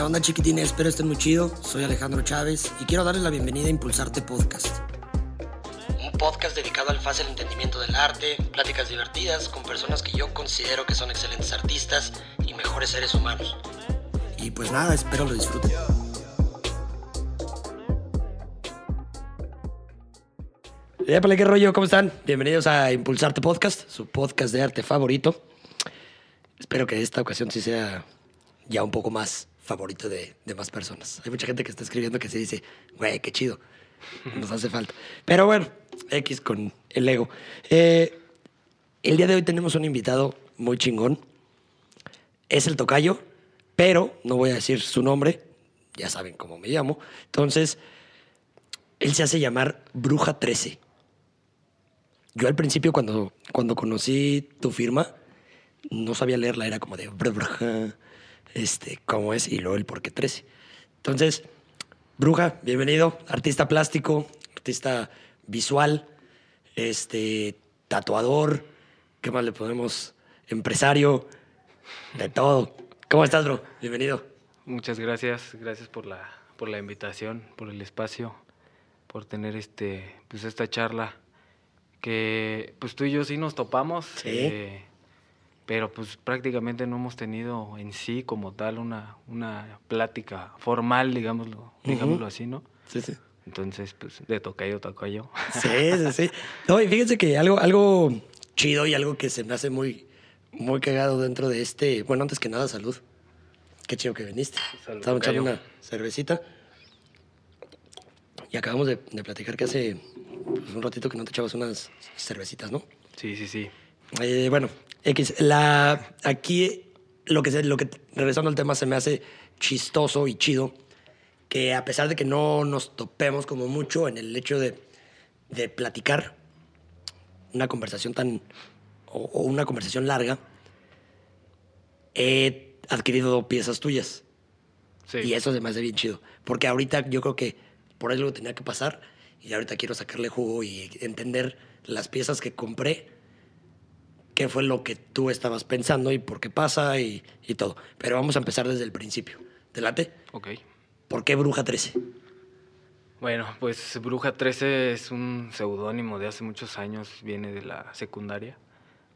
¿Qué onda chiquitines? Espero estén muy chido. Soy Alejandro Chávez y quiero darles la bienvenida a Impulsarte Podcast. Un podcast dedicado al fácil entendimiento del arte, pláticas divertidas con personas que yo considero que son excelentes artistas y mejores seres humanos. Y pues nada, espero lo disfruten. Épale, qué rollo, ¿cómo están? Bienvenidos a Impulsarte Podcast, su podcast de arte favorito. Espero que esta ocasión sí sea ya un poco más favorito de, de más personas. Hay mucha gente que está escribiendo que se dice, güey, qué chido, nos hace falta. Pero bueno, X con el ego. Eh, el día de hoy tenemos un invitado muy chingón. Es el tocayo, pero no voy a decir su nombre, ya saben cómo me llamo. Entonces, él se hace llamar Bruja 13. Yo al principio cuando, cuando conocí tu firma, no sabía leerla, era como de bruja, este, cómo es, y luego el por qué 13. Entonces, Bruja, bienvenido, artista plástico, artista visual, este, tatuador, ¿qué más le podemos? Empresario, de todo. ¿Cómo estás, bro? Bienvenido. Muchas gracias, gracias por la, por la invitación, por el espacio, por tener este, pues esta charla que pues tú y yo sí nos topamos, Sí. eh, pero pues prácticamente no hemos tenido en sí como tal una, una plática formal, digámoslo, digámoslo así, ¿no? Sí, sí. Entonces, pues de tocayo, tocayo. Sí, sí, sí. No, y fíjense que algo, algo chido y algo que se me hace muy, muy cagado dentro de este. Bueno, antes que nada, salud. Qué chido que viniste. Salud, Estamos echando una cervecita. Y acabamos de, de platicar que hace pues, un ratito que no te echabas unas cervecitas, ¿no? Sí, sí, sí. Eh, bueno, X, la, aquí lo que, lo que, regresando al tema, se me hace chistoso y chido que a pesar de que no nos topemos como mucho en el hecho de, de platicar una conversación tan, o, o una conversación larga, he adquirido piezas tuyas. Sí. Y eso se me hace bien chido. Porque ahorita yo creo que por algo tenía que pasar y ahorita quiero sacarle jugo y entender las piezas que compré, qué fue lo que tú estabas pensando y por qué pasa y, y todo. Pero vamos a empezar desde el principio. ¿Te late? Ok. ¿Por qué Bruja 13? Bueno, pues Bruja 13 es un seudónimo de hace muchos años, viene de la secundaria.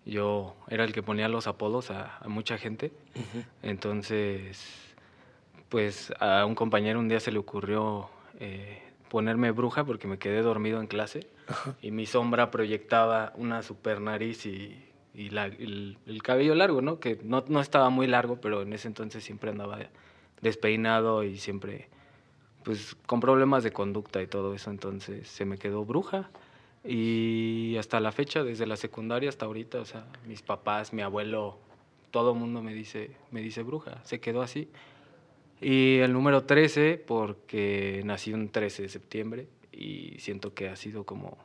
Yo era el que ponía los apodos a, a mucha gente. Entonces, pues a un compañero un día se le ocurrió eh, ponerme bruja porque me quedé dormido en clase y mi sombra proyectaba una super nariz y, y la- el, el cabello largo, ¿no? Que no, no estaba muy largo, pero en ese entonces siempre andaba despeinado y siempre pues con problemas de conducta y todo eso, entonces se me quedó bruja. Y hasta la fecha, desde la secundaria hasta ahorita, o sea, mis papás, mi abuelo, todo el mundo me dice, me dice bruja, se quedó así. Y el número 13, porque nací un 13 de septiembre y siento que ha sido como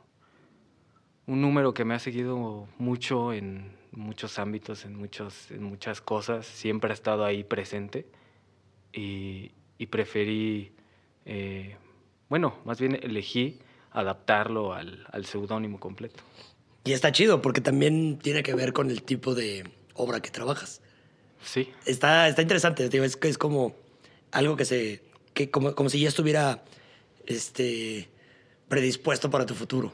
un número que me ha seguido mucho en muchos ámbitos, en, muchos, en muchas cosas, siempre ha estado ahí presente y, y preferí, eh, bueno, más bien elegí adaptarlo al, al seudónimo completo. Y está chido porque también tiene que ver con el tipo de obra que trabajas. Sí, Está, está interesante, digo, es, que es como algo que se. Que como, como si ya estuviera este, predispuesto para tu futuro.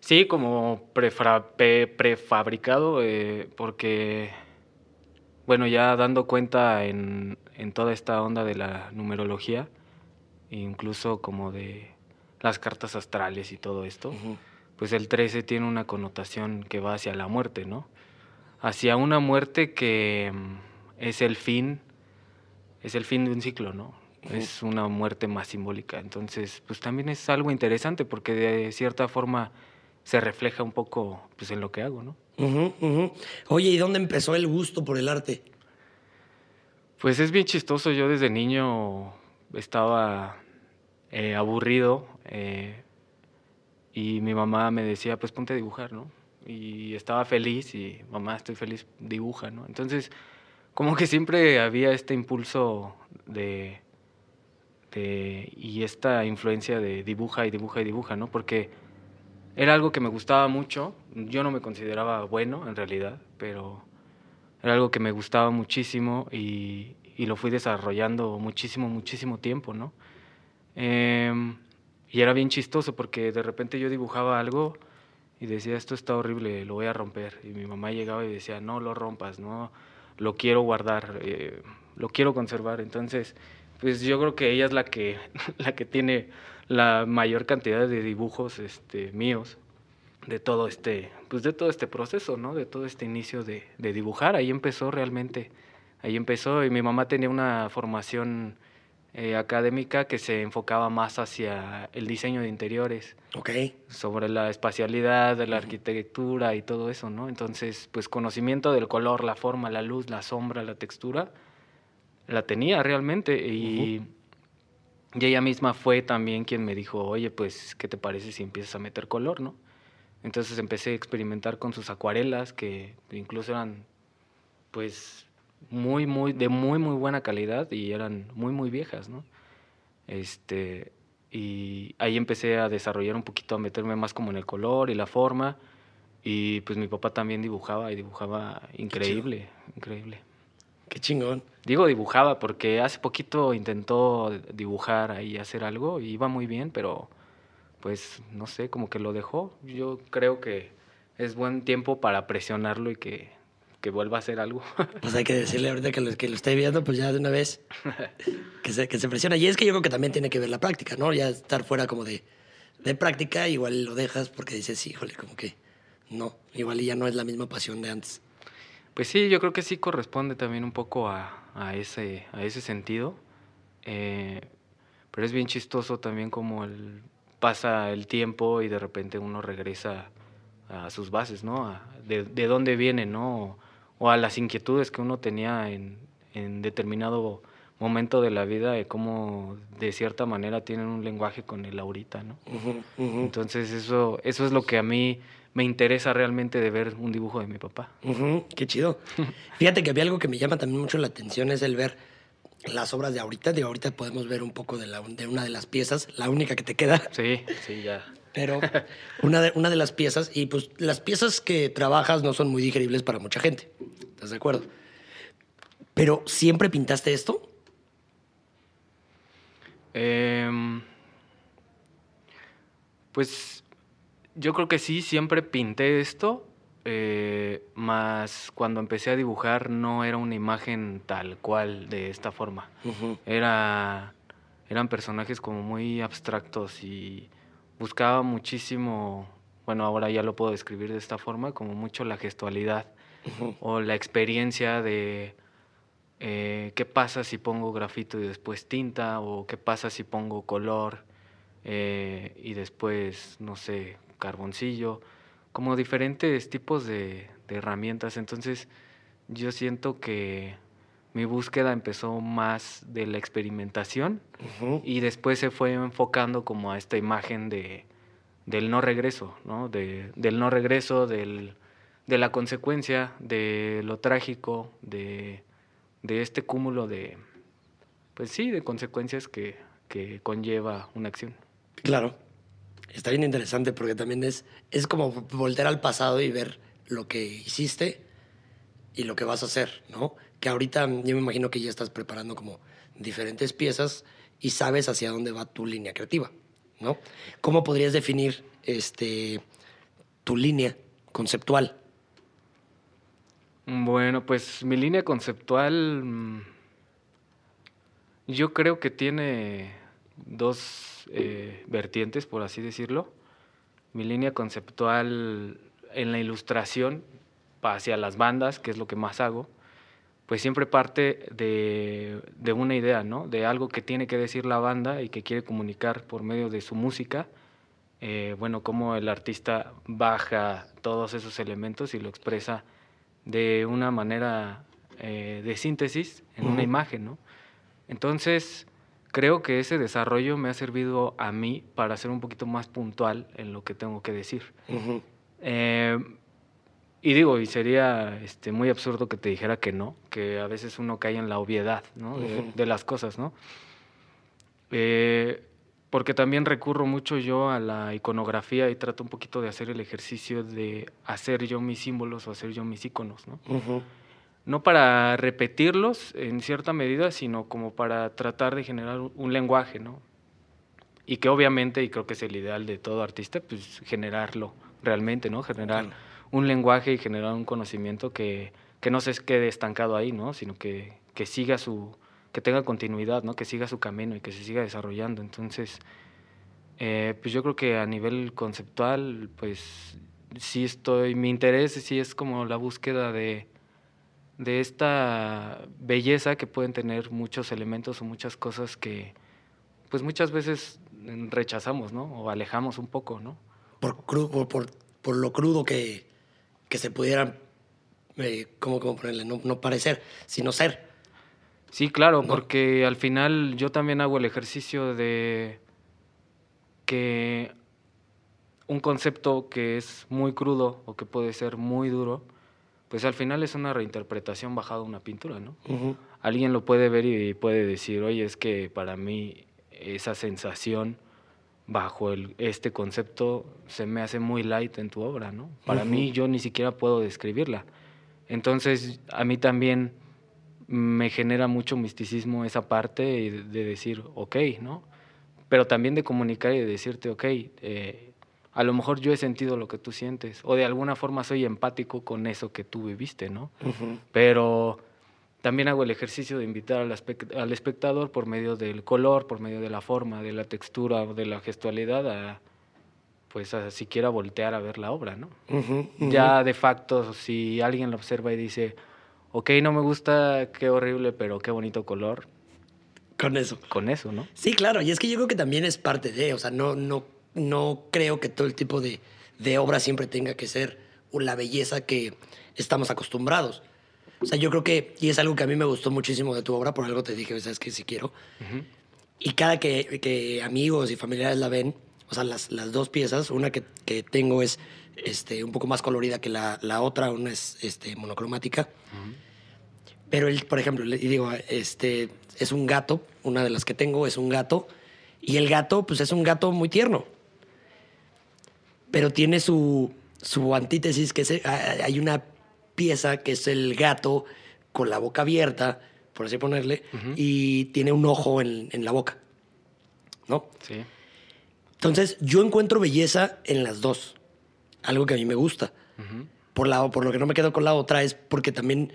Sí, como prefabricado, eh, porque, bueno, ya dando cuenta en, en toda esta onda de la numerología, incluso como de las cartas astrales y todo esto, pues el 13 tiene una connotación que va hacia la muerte, ¿no? Hacia una muerte que mm, es el fin, es el fin de un ciclo, ¿no? Es una muerte más simbólica. Entonces, pues también es algo interesante porque de cierta forma se refleja un poco pues, en lo que hago, ¿no? Oye, ¿y dónde empezó el gusto por el arte? Pues es bien chistoso. Yo desde niño estaba eh, aburrido eh, y mi mamá me decía, pues ponte a dibujar, ¿no? Y estaba feliz y mamá, estoy feliz, dibuja, ¿no? Entonces, como que siempre había este impulso de, de- y esta influencia de dibuja y dibuja y dibuja, ¿no? Porque era algo que me gustaba mucho. Yo no me consideraba bueno en realidad, pero era algo que me gustaba muchísimo y, lo fui desarrollando muchísimo, muchísimo tiempo, ¿no? Em, y era bien chistoso porque de repente yo dibujaba algo y decía, esto está horrible, lo voy a romper. Y mi mamá llegaba y decía, no lo rompas, no, lo quiero guardar, eh, lo quiero conservar. Entonces, pues yo creo que ella es la que, la que tiene la mayor cantidad de dibujos este, míos de todo este, pues de todo este proceso, ¿no? De todo este inicio de, de dibujar. Ahí empezó realmente, ahí empezó y mi mamá tenía una formación eh, académica que se enfocaba más hacia el diseño de interiores. Ok. Sobre la espacialidad, de la arquitectura y todo eso, ¿no? Entonces, pues conocimiento del color, la forma, la luz, la sombra, la textura, la tenía realmente. Y, y ella misma fue también quien me dijo, oye, pues, ¿qué te parece si empiezas a meter color, no? Entonces empecé a experimentar con sus acuarelas, que incluso eran, pues, muy, muy, de muy, muy buena calidad y eran muy, muy viejas, ¿no? Este, y ahí empecé a desarrollar un poquito, a meterme más como en el color y la forma. Y pues mi papá también dibujaba y dibujaba increíble, increíble. Qué chingón. Digo dibujaba porque hace poquito intentó dibujar ahí, hacer algo y iba muy bien, pero pues no sé, como que lo dejó. Yo creo que es buen tiempo para presionarlo y que que vuelva a hacer algo. Pues hay que decirle ahorita que lo, que lo esté viendo, pues ya de una vez, que se, que se presiona. Y es que yo creo que también tiene que ver la práctica, ¿no? Ya estar fuera como de, de práctica, igual lo dejas porque dices, híjole, como que no, igual ya no es la misma pasión de antes. Pues sí, yo creo que sí corresponde también un poco a, a ese, a ese sentido. Eh, pero es bien chistoso también como el, pasa el tiempo y de repente uno regresa a sus bases, ¿no? de, de, dónde viene, ¿no? o a las inquietudes que uno tenía en, en determinado momento de la vida de cómo de cierta manera tienen un lenguaje con el ahorita, ¿no? Uh -huh. Entonces eso, eso es lo que a mí me interesa realmente de ver un dibujo de mi papá. Uh -huh. Qué chido. Fíjate que había algo que me llama también mucho la atención, es el ver las obras de ahorita. De ahorita podemos ver un poco de, la, de una de las piezas, la única que te queda. Sí, sí, ya. Pero una de, una de las piezas, y pues las piezas que trabajas no son muy digeribles para mucha gente. ¿Estás de acuerdo? Pero ¿siempre pintaste esto? Eh, pues yo creo que sí, siempre pinté esto, eh, más cuando empecé a dibujar no era una imagen tal cual de esta forma. Uh -huh. Era, eran personajes como muy abstractos y buscaba muchísimo, bueno, ahora ya lo puedo describir de esta forma, como mucho la gestualidad Uh -huh. o la experiencia de eh, qué pasa si pongo grafito y después tinta, o qué pasa si pongo color eh, y después, no sé, carboncillo, como diferentes tipos de, de, herramientas. Entonces yo siento que mi búsqueda empezó más de la experimentación uh -huh. y después se fue enfocando como a esta imagen de, del no regreso, ¿no? De, del no regreso, del de la consecuencia, de lo trágico, de, de, este cúmulo de, pues sí, de consecuencias que, que, conlleva una acción. Claro, está bien interesante porque también es, es como volver al pasado y ver lo que hiciste y lo que vas a hacer, ¿no? Que ahorita yo me imagino que ya estás preparando como diferentes piezas y sabes hacia dónde va tu línea creativa, ¿no? ¿Cómo podrías definir este, tu línea conceptual? Bueno, pues mi línea conceptual mm, yo creo que tiene dos eh, vertientes, por así decirlo. Mi línea conceptual en la ilustración hacia las bandas, que es lo que más hago, pues siempre parte de, de, una idea, ¿no? De algo que tiene que decir la banda y que quiere comunicar por medio de su música. Eh, bueno, cómo el artista baja todos esos elementos y lo expresa de una manera eh, de síntesis en uh -huh. una imagen, ¿no? Entonces, creo que ese desarrollo me ha servido a mí para ser un poquito más puntual en lo que tengo que decir. Uh -huh. eh, y digo, y sería este, muy absurdo que te dijera que no, que a veces uno cae en la obviedad ¿no? de, uh -huh. de, las cosas, ¿no? Eh, porque también recurro mucho yo a la iconografía y trato un poquito de hacer el ejercicio de hacer yo mis símbolos o hacer yo mis iconos, ¿no? Uh -huh. No para repetirlos en cierta medida, sino como para tratar de generar un lenguaje, ¿no? Y que obviamente, y creo que es el ideal de todo artista, pues generarlo realmente, ¿no? Generar un lenguaje y generar un conocimiento que, que no se quede estancado ahí, ¿no? Sino que, que siga su, que tenga continuidad, ¿no? Que siga su camino y que se siga desarrollando. Entonces, eh, pues yo creo que a nivel conceptual, pues sí estoy, mi interés sí es como la búsqueda de, de esta belleza que pueden tener muchos elementos o muchas cosas que, pues muchas veces rechazamos, ¿no? O alejamos un poco, ¿no? Por, crudo, por, por, lo crudo que, que se pudieran, eh, ¿cómo, cómo ponerle? No, no parecer, sino ser. Sí, claro, porque al final yo también hago el ejercicio de que un concepto que es muy crudo o que puede ser muy duro, pues al final es una reinterpretación bajada de una pintura, ¿no? Alguien lo puede ver y puede decir, oye, es que para mí esa sensación bajo el, este concepto se me hace muy light en tu obra, ¿no? Para mí yo ni siquiera puedo describirla. Entonces, a mí también me genera mucho misticismo esa parte de, decir, ok, ¿no? Pero también de comunicar y de decirte, ok, eh, a lo mejor yo he sentido lo que tú sientes, o de alguna forma soy empático con eso que tú viviste, ¿no? Pero también hago el ejercicio de invitar al, al, espectador por medio del color, por medio de la forma, de la textura, de la gestualidad, a, pues a siquiera voltear a ver la obra, ¿no? Ya de facto, si alguien lo observa y dice, ok, no me gusta, qué horrible, pero qué bonito color. Con eso. Con eso, ¿no? Sí, claro, y es que yo creo que también es parte de, o sea, no, no, no creo que todo el tipo de, de obra siempre tenga que ser la belleza que estamos acostumbrados. O sea, yo creo que, y es algo que a mí me gustó muchísimo de tu obra, por algo te dije, sabes que si quiero. Y cada que, que, amigos y familiares la ven, o sea, las, las dos piezas, una que, que tengo es este, un poco más colorida que la, la otra, una es este, monocromática. Pero él, por ejemplo, y digo, este, es un gato, una de las que tengo es un gato, y el gato, pues es un gato muy tierno. Pero tiene su, su antítesis, que es, hay una pieza que es el gato con la boca abierta, por así ponerle, y tiene un ojo en, en, la boca. ¿No? Sí. Entonces, yo encuentro belleza en las dos algo que a mí me gusta. por, la, por lo que no me quedo con la otra es porque también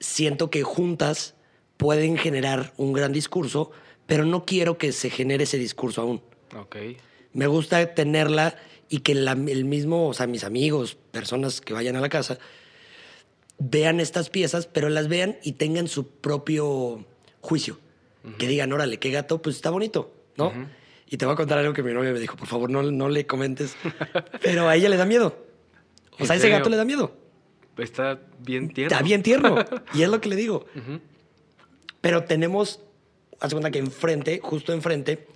siento que juntas pueden generar un gran discurso, pero no quiero que se genere ese discurso aún. Okay. Me gusta tenerla y que el mismo, o sea, mis amigos, personas que vayan a la casa, vean estas piezas, pero las vean y tengan su propio juicio. Que digan, órale, qué gato, pues está bonito, ¿no? Y te voy a contar algo que mi novia me dijo, por favor, no, no le comentes. Pero a ella le da miedo. O sea, a ese gato le da miedo. Está bien tierno. Está bien tierno. y es lo que le digo. Pero tenemos, haz cuenta que enfrente, justo enfrente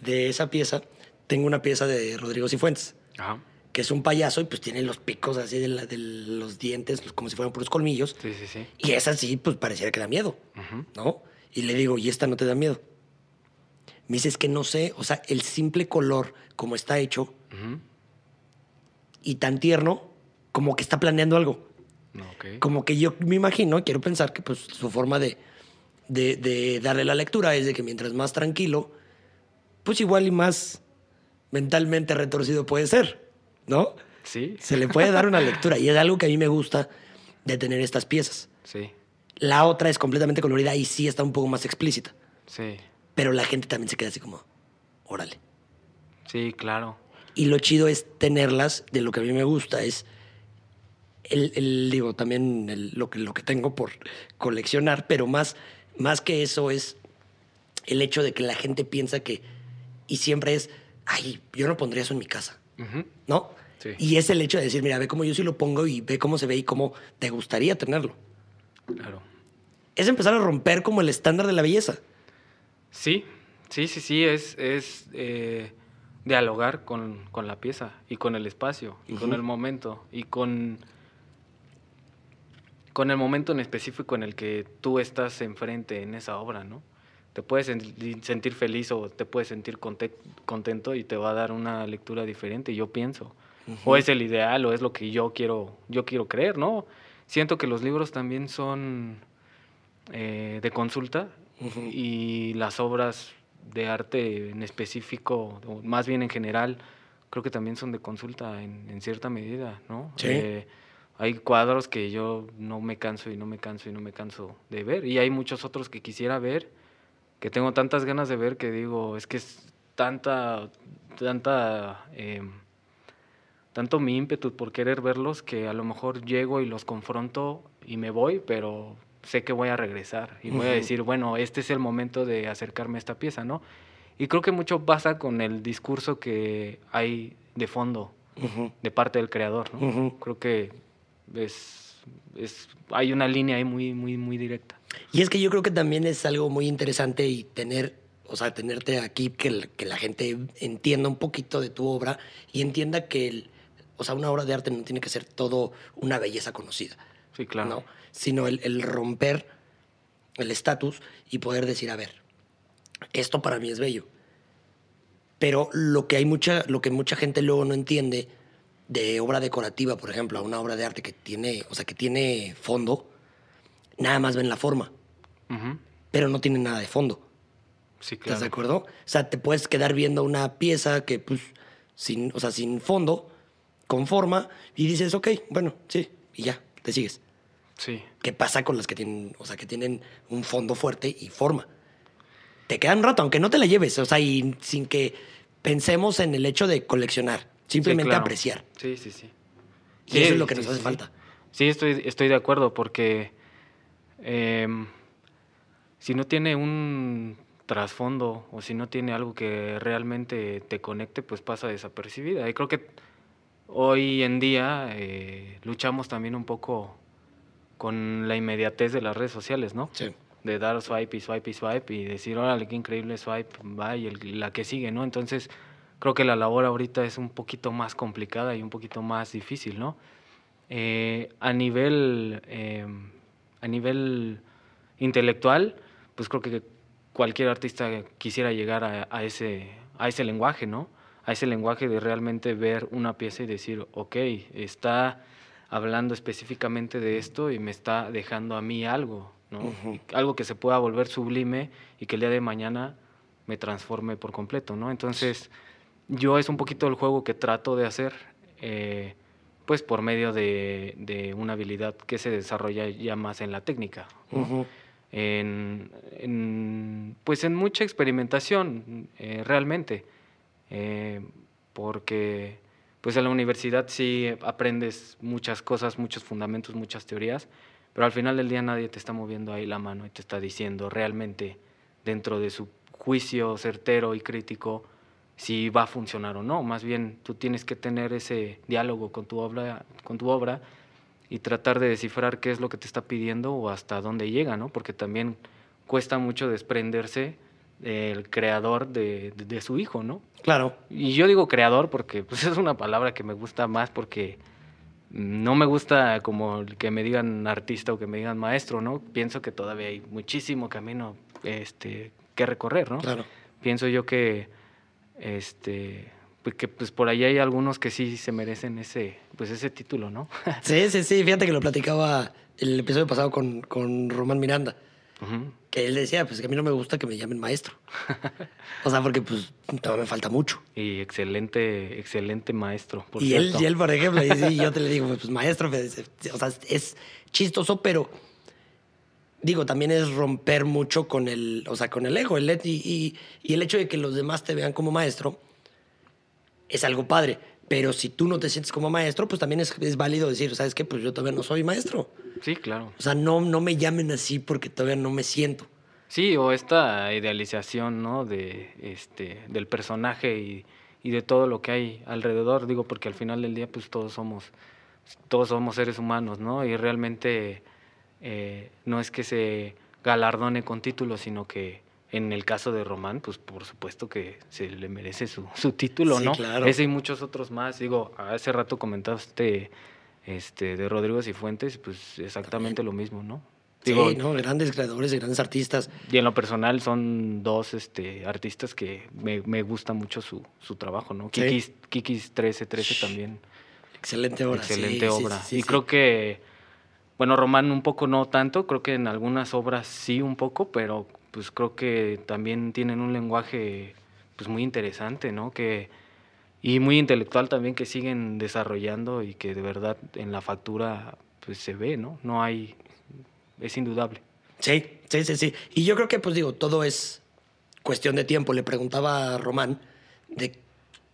de esa pieza, tengo una pieza de Rodrigo Cifuentes. Que es un payaso y pues tiene los picos así de, los dientes, como si fueran puros colmillos. Sí, sí, sí. Y esa sí, pues pareciera que da miedo, ¿no? Y le digo, ¿y esta no te da miedo? Me dice, es que no sé, o sea, el simple color como está hecho y tan tierno, como que está planeando algo. Como que yo me imagino, quiero pensar que pues su forma de, de, darle la lectura es de que mientras más tranquilo, pues igual y más mentalmente retorcido puede ser, ¿no? Sí. Se le puede dar una lectura y es algo que a mí me gusta de tener estas piezas. Sí. La otra es completamente colorida y sí está un poco más explícita. Sí pero la gente también se queda así como, órale. Sí, claro. Y lo chido es tenerlas, de lo que a mí me gusta es, el, digo, también lo, que, lo que tengo por coleccionar, pero más, más que eso es el hecho de que la gente piensa que, y siempre es, ay, yo no pondría eso en mi casa, ¿no? Sí. Y es el hecho de decir, mira, ve cómo yo sí lo pongo y ve cómo se ve y cómo te gustaría tenerlo. Claro. Es empezar a romper como el estándar de la belleza. Sí, sí, sí, sí, es, es eh, dialogar con, la pieza y con el espacio y con el momento y con, con el momento en específico en el que tú estás enfrente en esa obra, ¿no? Te puedes sentir feliz o te puedes sentir contento y te va a dar una lectura diferente, yo pienso. O es el ideal o es lo que yo quiero, yo quiero creer, ¿no? siento que los libros también son eh, de consulta y las obras de arte en específico, o más bien en general, creo que también son de consulta en, cierta medida, ¿no? Eh, hay cuadros que yo no me canso y no me canso y no me canso de ver, y hay muchos otros que quisiera ver, que tengo tantas ganas de ver que digo, es que es tanta, tanta, em, tanto mi ímpetu por querer verlos que a lo mejor llego y los confronto y me voy, pero sé que voy a regresar y voy a decir, bueno, este es el momento de acercarme a esta pieza, ¿no? Y creo que mucho pasa con el discurso que hay de fondo de parte del creador, ¿no? Creo que es, es, hay una línea ahí muy, muy, muy directa. Y es que yo creo que también es algo muy interesante y tener, o sea, tenerte aquí, que, que la gente entienda un poquito de tu obra y entienda que, el, o sea, una obra de arte no tiene que ser todo una belleza conocida. Sí, claro. ¿no? Sino el, el romper el estatus y poder decir, a ver, esto para mí es bello. Pero lo que hay mucha, lo que mucha gente luego no entiende de obra decorativa, por ejemplo, a una obra de arte que tiene, o sea, que tiene fondo, nada más ven la forma. Pero no tiene nada de fondo. Sí, claro. ¿Estás de acuerdo? O sea, te puedes quedar viendo una pieza que, pues, sin, o sea, sin fondo, con forma, y dices, ok, bueno, sí, y ya, te sigues. Sí. ¿Qué pasa con las que tienen, o sea, que tienen un fondo fuerte y forma? Te quedan un rato, aunque no te la lleves, o sea, y sin que pensemos en el hecho de coleccionar, simplemente apreciar. Sí, sí, sí. Y eso es lo que nos hace falta. Sí, estoy, estoy de acuerdo, porque em, si no tiene un trasfondo o si no tiene algo que realmente te conecte, pues pasa desapercibida. Y creo que hoy en día eh, luchamos también un poco con la inmediatez de las redes sociales, ¿no? Sí. De dar swipe y swipe y swipe y decir, órale, qué increíble swipe, va, y la que sigue, ¿no? Entonces, creo que la labor ahorita es un poquito más complicada y un poquito más difícil, ¿no? Eh, a nivel, eh, a nivel intelectual, pues creo que cualquier artista quisiera llegar a, a, ese, a ese lenguaje, ¿no? A ese lenguaje de realmente ver una pieza y decir, ok, está hablando específicamente de esto y me está dejando a mí algo, ¿no? Algo que se pueda volver sublime y que el día de mañana me transforme por completo, ¿no? Entonces, yo es un poquito el juego que trato de hacer, eh, pues por medio de, de, una habilidad que se desarrolla ya más en la técnica. en, en, pues en mucha experimentación, eh, realmente, eh, porque pues en la universidad sí aprendes muchas cosas, muchos fundamentos, muchas teorías, pero al final del día nadie te está moviendo ahí la mano y te está diciendo realmente dentro de su juicio certero y crítico si va a funcionar o no. Más bien tú tienes que tener ese diálogo con tu obra, con tu obra y tratar de descifrar qué es lo que te está pidiendo o hasta dónde llega, ¿no? Porque también cuesta mucho desprenderse el creador de, de, de, su hijo, ¿no? Claro. Y yo digo creador porque pues, es una palabra que me gusta más porque no me gusta como que me digan artista o que me digan maestro, ¿no? Pienso que todavía hay muchísimo camino este, que recorrer, ¿no? Claro. Pienso yo que, este, pues, que pues por ahí hay algunos que sí se merecen ese, pues ese título, ¿no? sí, sí, sí. Fíjate que lo platicaba el episodio pasado con, con Román Miranda. Uh -huh. Que él decía, pues que a mí no me gusta que me llamen maestro. o sea, porque pues todavía me falta mucho. Y excelente, excelente maestro. Por y, cierto. él, y él, por ejemplo, y, sí, yo te le digo, pues maestro, pues, o sea, es chistoso, pero digo, también es romper mucho con el, o sea, con el ego. El, y, y, y el hecho de que los demás te vean como maestro es algo padre. Pero si tú no te sientes como maestro, pues también es, es válido decir, ¿sabes qué? Pues yo todavía no soy maestro. Sí, claro. O sea, no, no me llamen así porque todavía no me siento. Sí, o esta idealización, ¿no? De, este, del personaje y, y, de todo lo que hay alrededor. Digo, porque al final del día, pues todos somos, todos somos seres humanos, ¿no? Y realmente eh, no es que se galardone con títulos, sino que en el caso de Román, pues por supuesto que se le merece su, su título, sí, ¿no? Claro. Ese y muchos otros más. Digo, hace rato comentaste este, de Rodrigo Cifuentes, pues exactamente También. lo mismo, ¿no? Digo, sí, ¿no? grandes creadores, grandes artistas. Y en lo personal son dos este, artistas que me, me gusta mucho su, su trabajo, ¿no? Sí. Kikis, Kikis 1313 también. Excelente obra. Excelente sí, obra. Sí, y creo que bueno, Román un poco no tanto, creo que en algunas obras sí un poco, pero pues creo que también tienen un lenguaje pues muy interesante, ¿no? Que, y muy intelectual también que siguen desarrollando y que de verdad en la factura pues se ve, ¿no? No hay, es indudable. Sí, sí, sí, sí. Y yo creo que pues digo, todo es cuestión de tiempo. Le preguntaba a Román de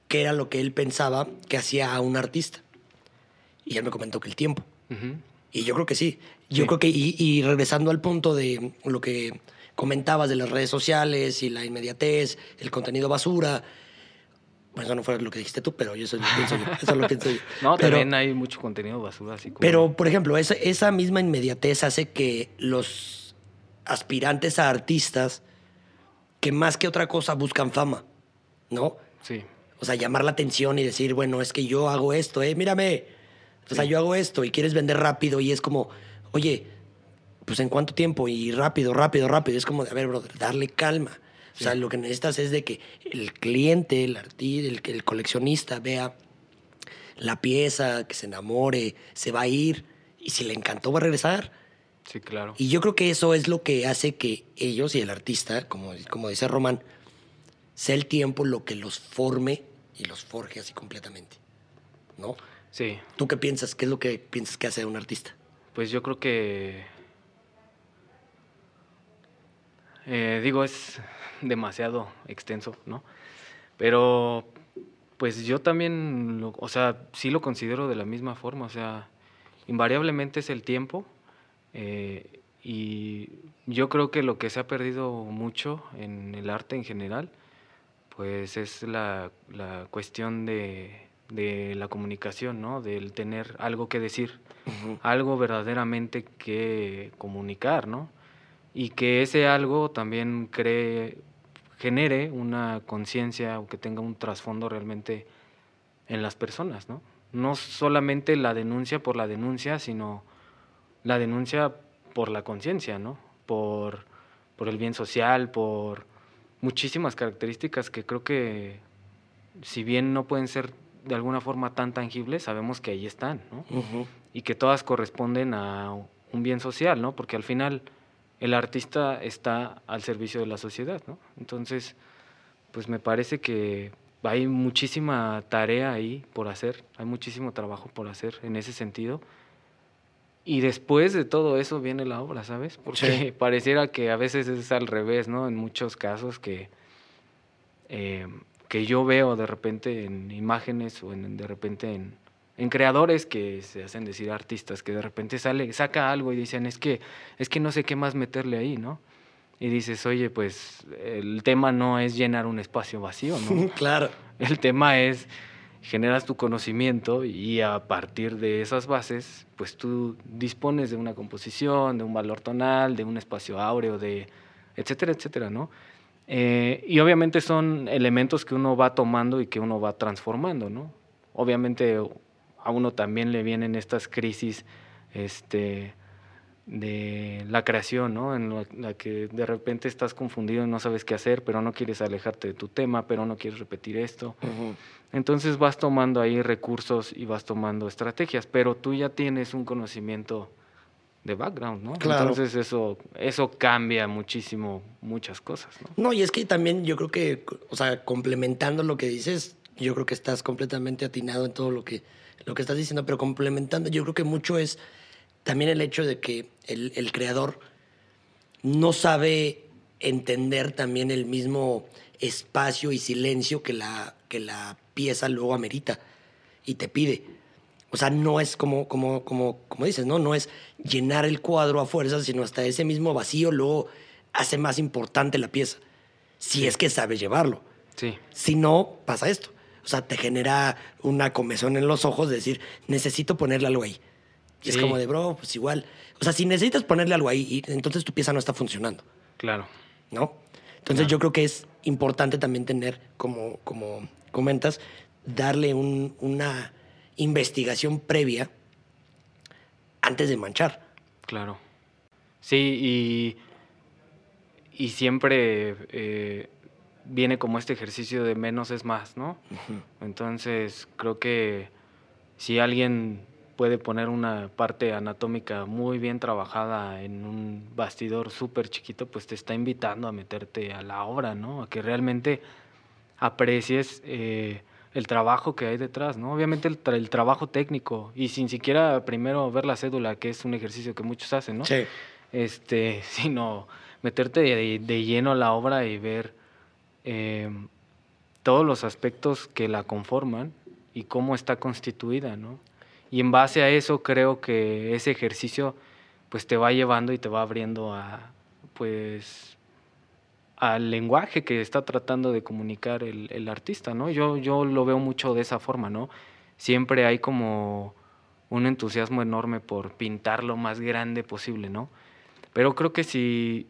qué era lo que él pensaba que hacía a un artista. Y él me comentó que el tiempo. Y yo creo que sí. Yo creo que, y, regresando al punto de lo que comentabas de las redes sociales y la inmediatez, el contenido basura. Bueno, eso no fue lo que dijiste tú, pero yo eso lo pienso yo. Eso lo pienso yo. no, también hay mucho contenido basura. Así como... Pero, por ejemplo, esa, esa misma inmediatez hace que los aspirantes a artistas, que más que otra cosa buscan fama, ¿no? Sí. O sea, llamar la atención y decir, bueno, es que yo hago esto, ¿eh? Mírame. O sea, yo hago esto y quieres vender rápido y es como, oye, pues en cuánto tiempo y rápido, rápido, rápido. Es como de, a ver, brother, darle calma. O sea, lo que necesitas es de que el cliente, el artista, el, el coleccionista vea la pieza, que se enamore, se va a ir y si le encantó va a regresar. Sí, claro. Y yo creo que eso es lo que hace que ellos y el artista, como, como dice Román, sea el tiempo lo que los forme y los forje así completamente. ¿No? Sí. ¿Tú qué piensas? ¿Qué es lo que piensas que hace un artista? Pues yo creo que. Eh, digo, es demasiado extenso, ¿no? Pero, pues yo también, o sea, sí lo considero de la misma forma, o sea, invariablemente es el tiempo. Eh, y yo creo que lo que se ha perdido mucho en el arte en general, pues es la cuestión de de la comunicación, ¿no? Del tener algo que decir, algo verdaderamente que comunicar, ¿no? Y que ese algo también cree, genere una conciencia o que tenga un trasfondo realmente en las personas, ¿no? No solamente la denuncia por la denuncia, sino la denuncia por la conciencia, ¿no? Por, por el bien social, por muchísimas características que creo que si bien no pueden ser de alguna forma tan tangible, sabemos que ahí están, ¿no? Y que todas corresponden a un bien social, ¿no? Porque al final el artista está al servicio de la sociedad, ¿no? Entonces, pues me parece que hay muchísima tarea ahí por hacer, hay muchísimo trabajo por hacer en ese sentido. Y después de todo eso viene la obra, ¿sabes? Porque pareciera que a veces es al revés, ¿no? En muchos casos que eh, que yo veo de repente en imágenes o en, de repente en, en, creadores que se hacen decir artistas, que de repente sale, saca algo y dicen, es que, es que no sé qué más meterle ahí, ¿no? Y dices, oye, pues el tema no es llenar un espacio vacío, ¿no? claro. El tema es generas tu conocimiento y a partir de esas bases, pues tú dispones de una composición, de un valor tonal, de un espacio áureo, de etcétera, etcétera, ¿no? Eh, y obviamente son elementos que uno va tomando y que uno va transformando, ¿no? Obviamente a uno también le vienen estas crisis este, de la creación, ¿no? En la, que de repente estás confundido y no sabes qué hacer, pero no quieres alejarte de tu tema, pero no quieres repetir esto. Entonces vas tomando ahí recursos y vas tomando estrategias, pero tú ya tienes un conocimiento de background, ¿no? Entonces eso, eso cambia muchísimo muchas cosas, ¿no? No, y es que también yo creo que, o sea, complementando lo que dices, yo creo que estás completamente atinado en todo lo que, lo que estás diciendo, pero complementando, yo creo que mucho es también el hecho de que el, el creador no sabe entender también el mismo espacio y silencio que la, que la pieza luego amerita y te pide. O sea, no es como, como, como, como dices, ¿no? No es llenar el cuadro a fuerzas, sino hasta ese mismo vacío luego hace más importante la pieza. Si es que sabes llevarlo. Sí. Si no, pasa esto. O sea, te genera una comezón en los ojos de decir, necesito ponerle algo ahí. Y es como de, bro, pues igual. O sea, si necesitas ponerle algo ahí, entonces tu pieza no está funcionando. Claro. ¿No? Entonces yo creo que es importante también tener, como, como comentas, darle un, una investigación previa antes de manchar. Claro. Sí, y, y siempre eh, viene como este ejercicio de menos es más, ¿no? Entonces, creo que si alguien puede poner una parte anatómica muy bien trabajada en un bastidor súper chiquito, pues te está invitando a meterte a la obra, ¿no? A que realmente aprecies eh, el trabajo que hay detrás, ¿no? Obviamente el, el, trabajo técnico y sin siquiera primero ver la cédula, que es un ejercicio que muchos hacen, ¿no? Sí. Este, sino meterte de, lleno a la obra y ver eh, todos los aspectos que la conforman y cómo está constituida, ¿no? Y en base a eso creo que ese ejercicio pues te va llevando y te va abriendo a pues al lenguaje que está tratando de comunicar el, el, artista, ¿no? Yo, yo lo veo mucho de esa forma, ¿no? Siempre hay como un entusiasmo enorme por pintar lo más grande posible, ¿no? Pero creo que si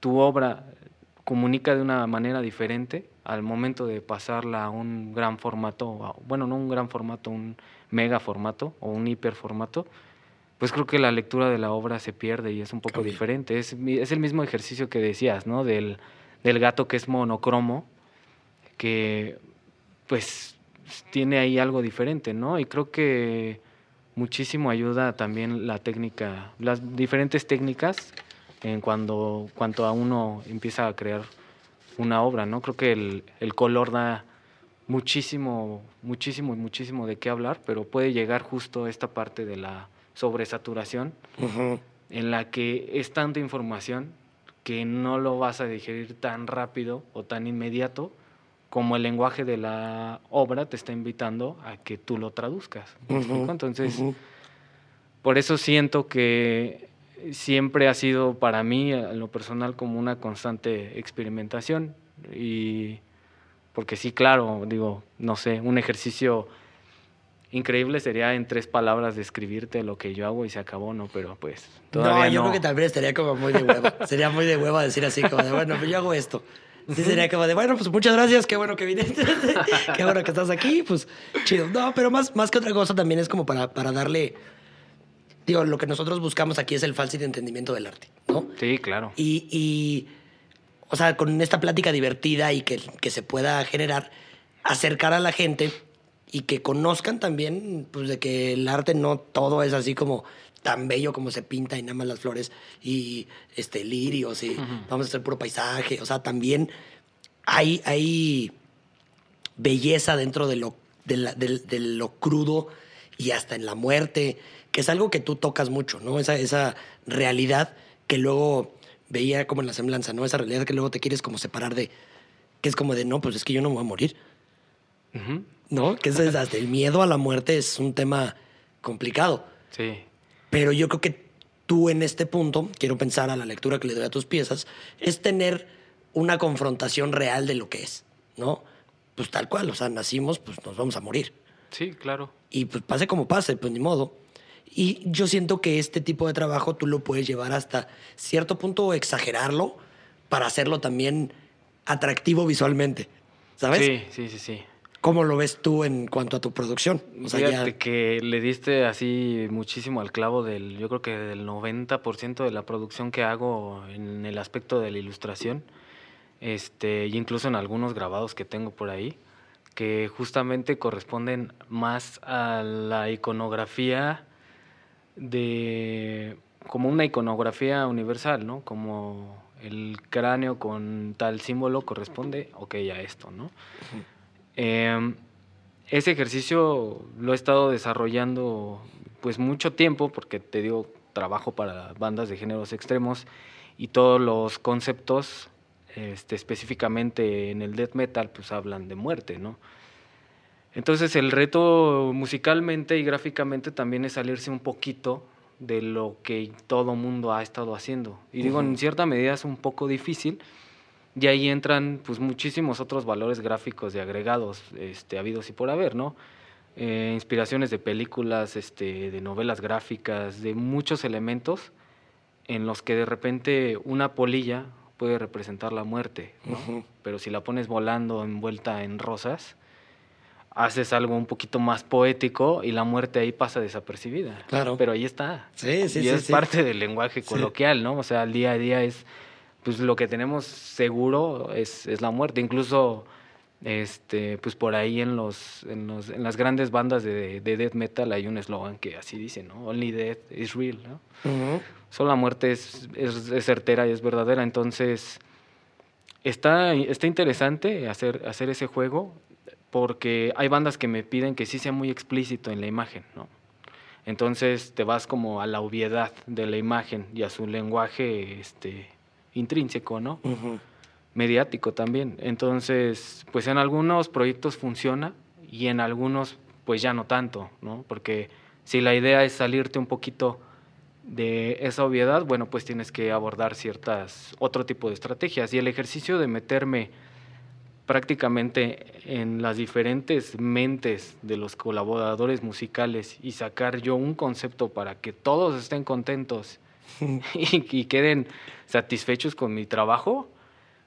tu obra comunica de una manera diferente al momento de pasarla a un gran formato, bueno, no un gran formato, un mega formato o un hiper formato, pues creo que la lectura de la obra se pierde y es un poco diferente. Es, es, el mismo ejercicio que decías, ¿no? Del, del gato que es monocromo, que pues tiene ahí algo diferente, ¿no? Y creo que muchísimo ayuda también la técnica, las diferentes técnicas en cuando, cuanto a uno empieza a crear una obra, ¿no? Creo que el, el color da muchísimo, muchísimo, muchísimo de qué hablar, pero puede llegar justo esta parte de la sobresaturación, en la que es tanta información que no lo vas a digerir tan rápido o tan inmediato como el lenguaje de la obra te está invitando a que tú lo traduzcas. Entonces, por eso siento que siempre ha sido para mí, en lo personal, como una constante experimentación. Y porque sí, claro, digo, no sé, un ejercicio increíble sería en tres palabras describirte lo que yo hago y se acabó, ¿no? Pero pues todavía no. yo creo que tal vez estaría como muy de hueva. sería muy de hueva decir así como de, bueno, pues yo hago esto. Sí, sería como de, bueno, pues muchas gracias, qué bueno que viniste, qué bueno que estás aquí, pues chido. No, pero más, más que otra cosa también es como para, para darle digo, lo que nosotros buscamos aquí es el fácil entendimiento del arte, ¿no? Sí, claro. Y, o sea, con esta plática divertida y que, que, se pueda generar, acercar a la gente y que conozcan también, pues, de que el arte no todo es así como tan bello como se pinta y nada más las flores y este lirios y vamos a hacer puro paisaje. O sea, también hay, hay belleza dentro de lo, de, de lo crudo y hasta en la muerte que es algo que tú tocas mucho, ¿no? Esa, esa realidad que luego veía como en la semblanza, ¿no? Esa realidad que luego te quieres como separar de, que es como de, no, pues es que yo no me voy a morir. ¿No? Que es, hasta el miedo a la muerte es un tema complicado. Sí. Pero yo creo que tú en este punto, quiero pensar a la lectura que le doy a tus piezas, es tener una confrontación real de lo que es, ¿no? Pues tal cual, o sea, nacimos, pues nos vamos a morir. Sí, claro. Y pues pase como pase, pues ni modo. Y yo siento que este tipo de trabajo tú lo puedes llevar hasta cierto punto exagerarlo para hacerlo también atractivo visualmente. ¿Sabes? Sí, sí, sí, sí. ¿Cómo lo ves tú en cuanto a tu producción? O sea, Fíjate que le diste así muchísimo al clavo del, yo creo que del 90% de la producción que hago en el aspecto de la ilustración, este, y incluso en algunos grabados que tengo por ahí, que justamente corresponden más a la iconografía de como una iconografía universal, ¿no? Como el cráneo con tal símbolo corresponde, ok, a esto, ¿no? Em, ese ejercicio lo he estado desarrollando pues mucho tiempo, porque te digo, trabajo para bandas de géneros extremos y todos los conceptos, este, específicamente en el death metal, pues hablan de muerte, ¿no? Entonces el reto musicalmente y gráficamente también es salirse un poquito de lo que todo mundo ha estado haciendo. Y digo, en cierta medida es un poco difícil. Y ahí entran pues muchísimos otros valores gráficos y agregados, este, habidos y por haber, ¿no? Eh, inspiraciones de películas, este, de novelas gráficas, de muchos elementos en los que de repente una polilla puede representar la muerte, pero si la pones volando envuelta en rosas, haces algo un poquito más poético y la muerte ahí pasa desapercibida. Claro. Pero ahí está. Sí, sí, y sí. es parte del lenguaje coloquial, ¿no? O sea, el día a día es, pues lo que tenemos seguro es, es la muerte. Incluso este, pues por ahí en, los, en, los, en las grandes bandas de, de death metal hay un eslogan que así dice, ¿no? Only death is real, ¿no? Solo la muerte es, es, es, certera y es verdadera. Entonces, está, está interesante hacer, hacer ese juego porque hay bandas que me piden que sí sea muy explícito en la imagen, ¿no? Entonces te vas como a la obviedad de la imagen y a su lenguaje este, intrínseco, ¿no? Mediático también. Entonces, pues en algunos proyectos funciona y en algunos pues ya no tanto, ¿no? Porque si la idea es salirte un poquito de esa obviedad, bueno, pues tienes que abordar ciertas, otro tipo de estrategias. Y el ejercicio de meterme prácticamente en las diferentes mentes de los colaboradores musicales y sacar yo un concepto para que todos estén contentos y, queden satisfechos con mi trabajo,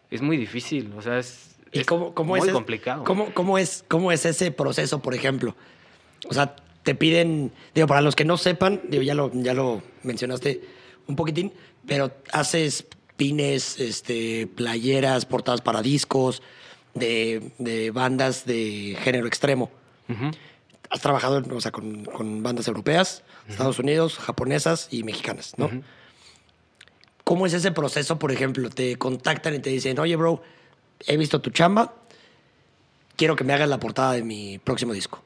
es muy difícil. O sea, es, ¿Y cómo, cómo muy es, complicado. ¿cómo, cómo, es, ¿Cómo es ese proceso, por ejemplo? O sea, te piden, digo, para los que no sepan, digo, ya lo, ya lo mencionaste un poquitín, pero haces pines, este, playeras, portadas para discos, de, de bandas de género extremo. Has trabajado o sea, con, con, bandas europeas, Estados Unidos, japonesas y mexicanas, ¿no? ¿Cómo es ese proceso, por ejemplo? Te contactan y te dicen, oye, bro, he visto tu chamba, quiero que me hagas la portada de mi próximo disco.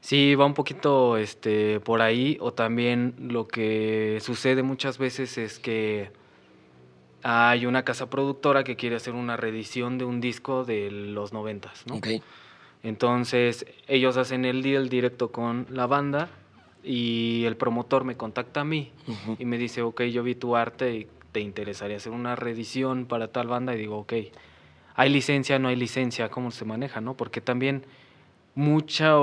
Sí, va un poquito este, por ahí, o también lo que sucede muchas veces es que hay una casa productora que quiere hacer una reedición de un disco de los noventas, ¿no? Entonces ellos hacen el deal directo con la banda y el promotor me contacta a mí y me dice, ok, yo vi tu arte y te interesaría hacer una reedición para tal banda y digo, ok, hay licencia, no hay licencia, ¿cómo se maneja, no? Porque también mucha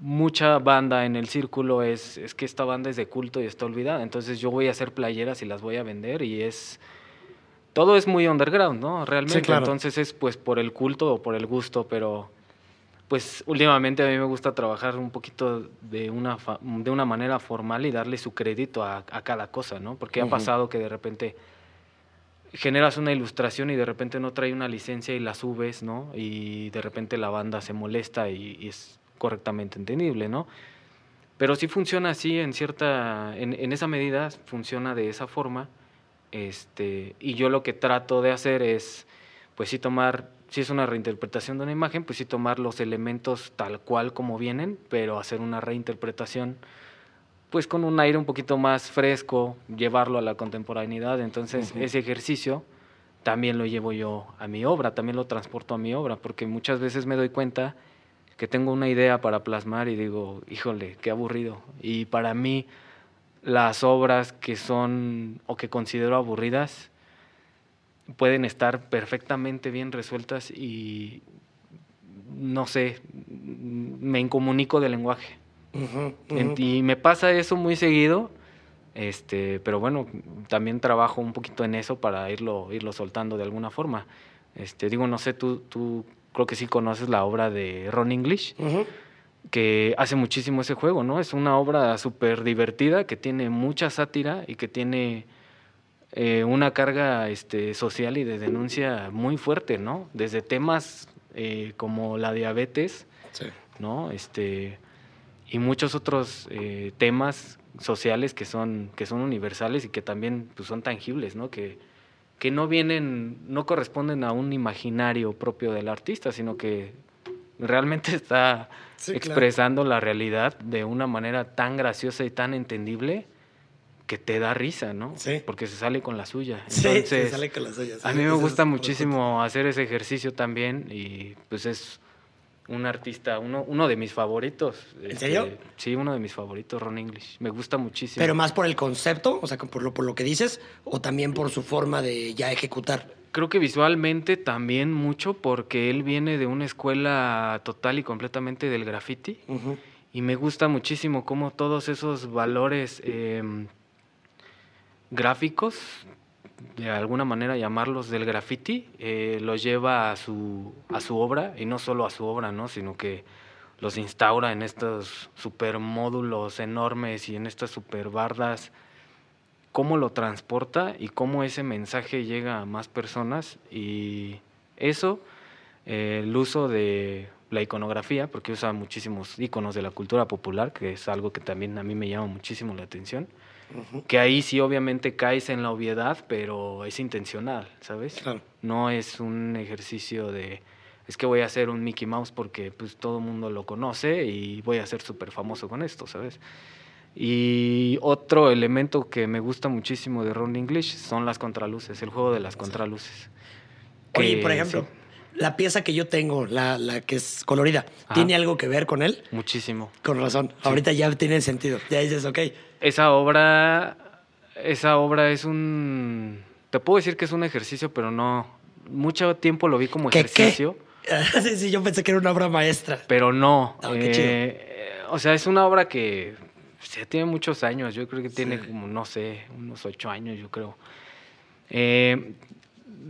mucha banda en el círculo es, es que esta banda es de culto y está olvidada. Entonces yo voy a hacer playeras y las voy a vender y es... Todo es muy underground, ¿no? Realmente. Entonces es pues por el culto o por el gusto, pero pues últimamente a mí me gusta trabajar un poquito de una, de una manera formal y darle su crédito a, a cada cosa, ¿no? Porque ha pasado que de repente generas una ilustración y de repente no trae una licencia y la subes, ¿no? Y de repente la banda se molesta y, y es correctamente entendible, ¿no? Pero sí funciona así en cierta, en, esa medida funciona de esa forma, este, y yo lo que trato de hacer es, pues sí tomar, si es una reinterpretación de una imagen, pues sí tomar los elementos tal cual como vienen, pero hacer una reinterpretación, pues con un aire un poquito más fresco, llevarlo a la contemporaneidad, entonces ese ejercicio también lo llevo yo a mi obra, también lo transporto a mi obra, porque muchas veces me doy cuenta que tengo una idea para plasmar y digo, híjole, qué aburrido. Y para mí, las obras que son o que considero aburridas pueden estar perfectamente bien resueltas y, no sé, me incomunico del lenguaje. Y me pasa eso muy seguido, este, pero bueno, también trabajo un poquito en eso para irlo, irlo soltando de alguna forma. Este, digo, no sé, tú, tú creo que sí conoces la obra de Ron English, que hace muchísimo ese juego, ¿no? Es una obra súper divertida, que tiene mucha sátira y que tiene eh, una carga este, social y de denuncia muy fuerte, ¿no? Desde temas eh, como la diabetes, ¿no? Este, y muchos otros eh, temas sociales que son, que son universales y que también pues, son tangibles, ¿no? Que, que no vienen, no corresponden a un imaginario propio del artista, sino que realmente está expresando la realidad de una manera tan graciosa y tan entendible que te da risa, ¿no? Sí. Porque se sale con la suya. Entonces, se sale con la suya. a mí me gusta muchísimo hacer ese ejercicio también y pues es un artista, uno, uno de mis favoritos. ¿En este, serio? Sí, uno de mis favoritos, Ron English. Me gusta muchísimo. ¿Pero más por el concepto, o sea, por lo, por lo que dices, o también por su forma de ya ejecutar? Creo que visualmente también mucho, porque él viene de una escuela total y completamente del graffiti. Y me gusta muchísimo cómo todos esos valores em, gráficos de alguna manera llamarlos del graffiti, eh, los lleva a su, a su obra, y no solo a su obra, ¿no? sino que los instaura en estos supermódulos enormes y en estas superbardas, cómo lo transporta y cómo ese mensaje llega a más personas. Y eso eh, el uso de la iconografía, porque usa muchísimos iconos de la cultura popular, que es algo que también a mí me llama muchísimo la atención. Que ahí sí obviamente caes en la obviedad, pero es intencional, ¿sabes? Claro. No es un ejercicio de, es que voy a hacer un Mickey Mouse porque pues todo el mundo lo conoce y voy a ser súper famoso con esto, ¿sabes? Y otro elemento que me gusta muchísimo de Ron English son las contraluces, el juego de las contraluces. Oye, por ejemplo, sí, la pieza que yo tengo, la, la que es colorida, Ajá. ¿tiene algo que ver con él? muchísimo. Con razón. Ahorita ya tiene sentido. Ya dices, ok. Esa obra, esa obra es un, te puedo decir que es un ejercicio, pero no, mucho tiempo lo vi como ¿Qué, qué? ejercicio, sí, sí, yo pensé que era una obra maestra. pero no. Ah, qué chido. Eh, o sea, es una obra que ya tiene muchos años, yo creo que tiene Sí. como, no sé, unos ocho años, yo creo. Eh,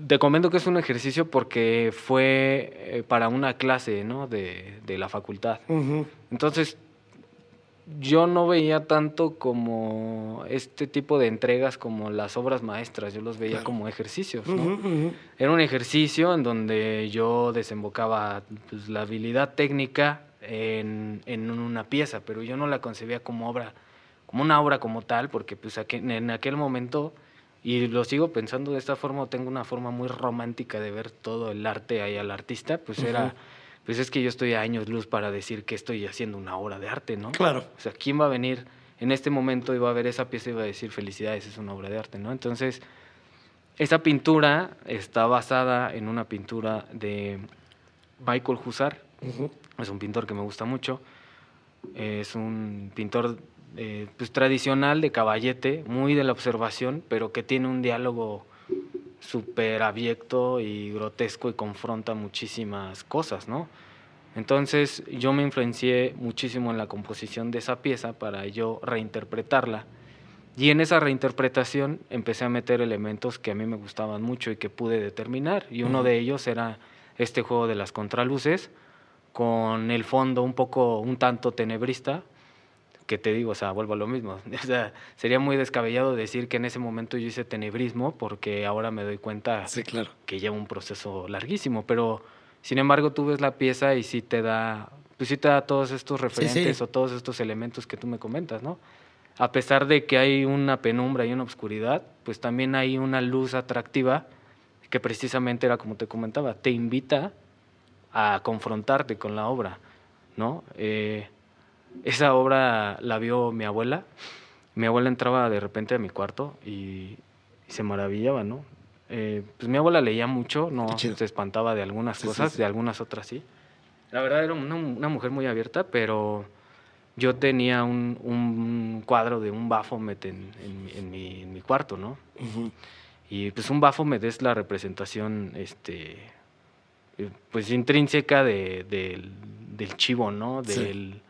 te comento que es un ejercicio porque fue eh, para una clase, ¿no? De, de la facultad. Entonces, yo no veía tanto como este tipo de entregas como las obras maestras, yo los veía Claro. como ejercicios, ¿no? Era un ejercicio en donde yo desembocaba pues, la habilidad técnica en, en una pieza, pero yo no la concebía como obra, como una obra como tal, porque pues aqu- en aquel momento, y lo sigo pensando de esta forma, o tengo una forma muy romántica de ver todo el arte ahí al artista, pues era, pues es que yo estoy a años luz para decir que estoy haciendo una obra de arte, ¿no? Claro. O sea, ¿quién va a venir en este momento y va a ver esa pieza y va a decir felicidades, es una obra de arte, ¿no? Entonces, esa pintura está basada en una pintura de Michael Hussar, Ujú. es un pintor que me gusta mucho, es un pintor eh, pues, tradicional de caballete, muy de la observación, pero que tiene un diálogo súper abierto y grotesco y confronta muchísimas cosas, ¿no? Entonces yo me influencié muchísimo en la composición de esa pieza para yo reinterpretarla. Y en esa reinterpretación empecé a meter elementos que a mí me gustaban mucho y que pude determinar. Y uno Ujú. de ellos era este juego de las contraluces, con el fondo un poco, un tanto tenebrista, que te digo, o sea, vuelvo a lo mismo. O sea, sería muy descabellado decir que en ese momento yo hice tenebrismo, porque ahora me doy cuenta Sí, claro. que lleva un proceso larguísimo, pero sin embargo tú ves la pieza y sí te da, pues sí te da todos estos sí. referentes o todos estos elementos que tú me comentas, ¿no? A pesar de que hay una penumbra y una oscuridad, pues también hay una luz atractiva que precisamente era como te comentaba, te invita a confrontarte con la obra, ¿no? Eh, esa obra la vio mi abuela. Mi abuela entraba de repente a mi cuarto y, y se maravillaba, ¿no? Eh, pues mi abuela leía mucho, no se espantaba de algunas Sí, cosas, sí. de algunas otras sí. La verdad era una, una mujer muy abierta, pero yo tenía un, un cuadro de un Baphomet en, en mi- en mi, en mi cuarto, ¿no? Y pues un Baphomet es la representación, este, eh, pues intrínseca de- del, del chivo, ¿no? Del,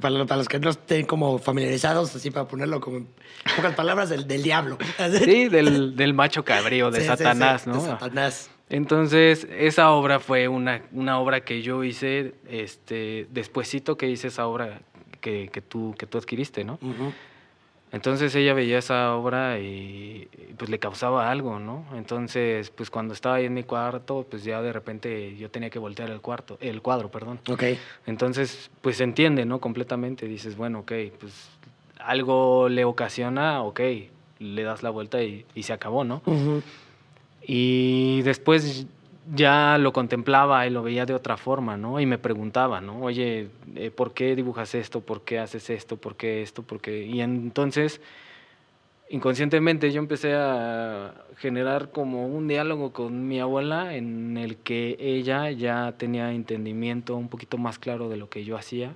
Para, para los que no estén como familiarizados, así para ponerlo como en pocas palabras, del, del diablo. sí, del, del macho cabrío, de Sí, sí, sí, Satanás, ¿no? De Satanás. Entonces, esa obra fue una, una obra que yo hice, este, despuesito que hice esa obra que, que, tú, que tú adquiriste, ¿no? Ujú. Entonces ella veía esa obra y pues le causaba algo, ¿no? Entonces, pues cuando estaba ahí en mi cuarto, pues ya de repente yo tenía que voltear el cuarto, el cuadro, perdón. Ok. Entonces, pues se entiende, ¿no? Completamente. Dices, bueno, ok, pues algo le ocasiona, ok, le das la vuelta y, y se acabó, ¿no? Y después ya lo contemplaba y lo veía de otra forma, ¿no? Y me preguntaba, ¿no? Oye, eh, ¿por qué dibujas esto? ¿Por qué haces esto? ¿Por qué esto? ¿Por qué? Y entonces, inconscientemente, yo empecé a generar como un diálogo con mi abuela en el que ella ya tenía entendimiento un poquito más claro de lo que yo hacía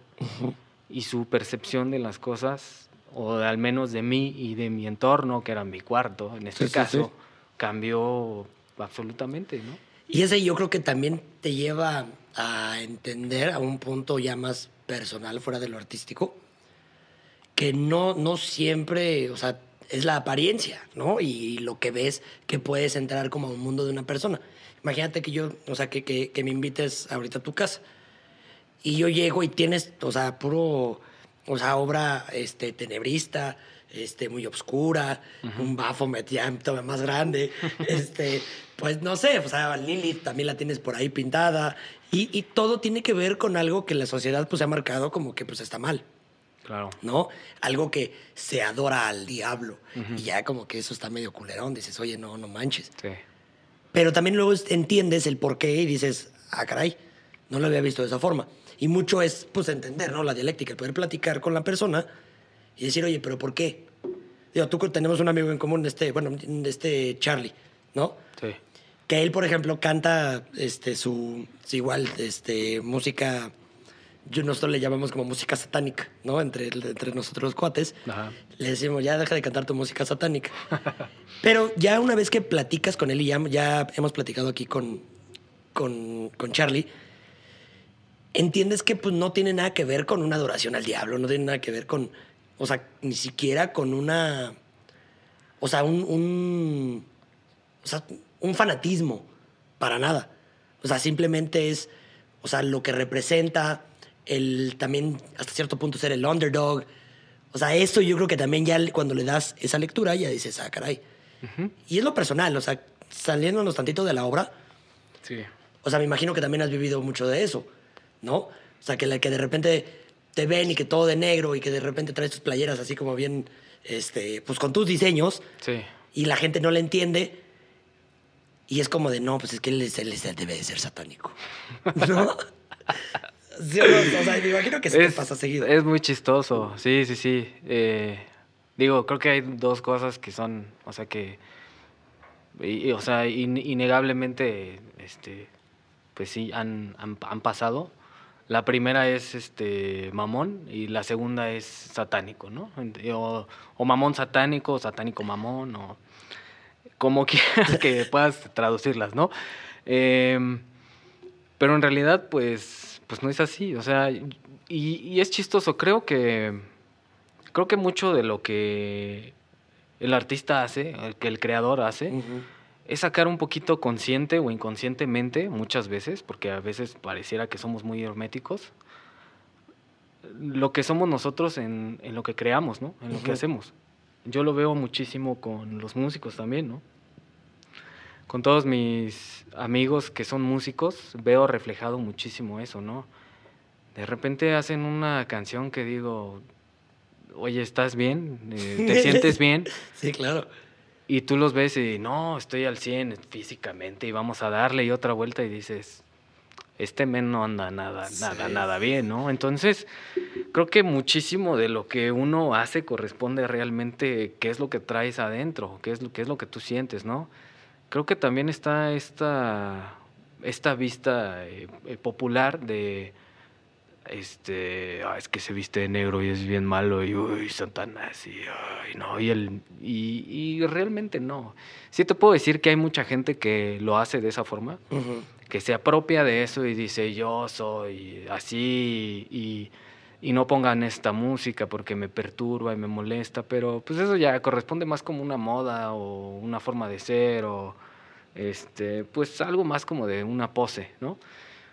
y su percepción de las cosas, o al menos de mí y de mi entorno, que era mi cuarto, en este Sí, sí, caso, sí. cambió absolutamente, ¿no? Y ese yo creo que también te lleva a entender a un punto ya más personal, fuera de lo artístico, que no, no siempre, o sea, es la apariencia, ¿no? Y lo que ves que puedes entrar como a un mundo de una persona. Imagínate que yo, o sea, que, que, me invites ahorita a tu casa y yo llego y tienes, o sea, puro O sea, obra este, tenebrista, este, muy oscura, un bafo ya todavía más grande. este, pues no sé, o sea, Lilith también la tienes por ahí pintada. Y, y, todo tiene que ver con algo que la sociedad pues ha marcado como que pues está mal. Claro. ¿No? Algo que se adora al diablo. Y ya como que eso está medio culerón. Dices, oye, no, no manches. Sí. Pero también luego entiendes el por qué y dices, ah, caray, no lo había visto de esa forma. Y mucho es, pues, entender, ¿no? La dialéctica, el poder platicar con la persona y decir, oye, ¿pero por qué? Digo, tú tenemos un amigo en común, este, bueno, este Charlie, ¿no? Sí. Que él, por ejemplo, canta este, su, igual, este, música yo nosotros le llamamos como música satánica, ¿no? Entre, entre nosotros los cuates. Le decimos, ya deja de cantar tu música satánica. Pero ya una vez que platicas con él y ya, hemos platicado aquí con, con, con, Charlie, entiendes que pues no tiene nada que ver con una adoración al diablo, no tiene nada que ver con, o sea, ni siquiera con una, o sea, un, un, o sea, un fanatismo, para nada. O sea, simplemente es, o sea, lo que representa el también hasta cierto punto ser el underdog. O sea, eso yo creo que también ya cuando le das esa lectura ya dices, ah, caray. Y es lo personal, o sea, saliéndonos tantito de la obra. Sí. O sea, me imagino que también has vivido mucho de eso, ¿no? O sea, que, que de repente te ven y que todo de negro y que de repente traes tus playeras así como bien, este, pues con tus diseños. Sí. Y la gente no le entiende. Y es como de, no, pues es que él, él debe de ser satánico. ¿No? o sea, me imagino que se pasa seguido. Es muy chistoso, sí, sí, sí. Eh, digo, creo que hay dos cosas que son, o sea, que, o sea, innegablemente, este, pues sí, han, han, pasado. La primera es este mamón y la segunda es satánico, ¿no? O, o mamón satánico, o satánico mamón, o como quieras que puedas traducirlas, ¿no? Eh, pero en realidad, pues pues no es así. O sea, y, es chistoso. Creo que, creo que mucho de lo que el artista hace, que el creador hace, es sacar un poquito consciente o inconscientemente, muchas veces, porque a veces pareciera que somos muy herméticos, lo que somos nosotros en, lo que creamos, ¿no? En lo que hacemos. Yo lo veo muchísimo con los músicos también, ¿no? con todos mis amigos que son músicos, veo reflejado muchísimo eso, ¿no? De repente hacen una canción que digo, oye, ¿estás bien? Eh, ¿Te sientes bien? Sí, claro. Y tú los ves y, no, estoy al 100 físicamente y vamos a darle y otra vuelta y dices, este men no anda nada, nada, nada bien, ¿no? Entonces, creo que muchísimo de lo que uno hace corresponde realmente qué es lo que traes adentro, qué es lo, qué es lo que tú sientes, ¿no? creo que también está esta, esta vista eh, eh, popular de este ah, es que se viste de negro y es bien malo y uy Satanás y no y el y, realmente no sí te puedo decir que hay mucha gente que lo hace de esa forma que se apropia de eso y dice yo soy así y y no pongan esta música porque me perturba y me molesta, pero pues eso ya corresponde más como una moda o una forma de ser o este, pues algo más como de una pose, ¿no?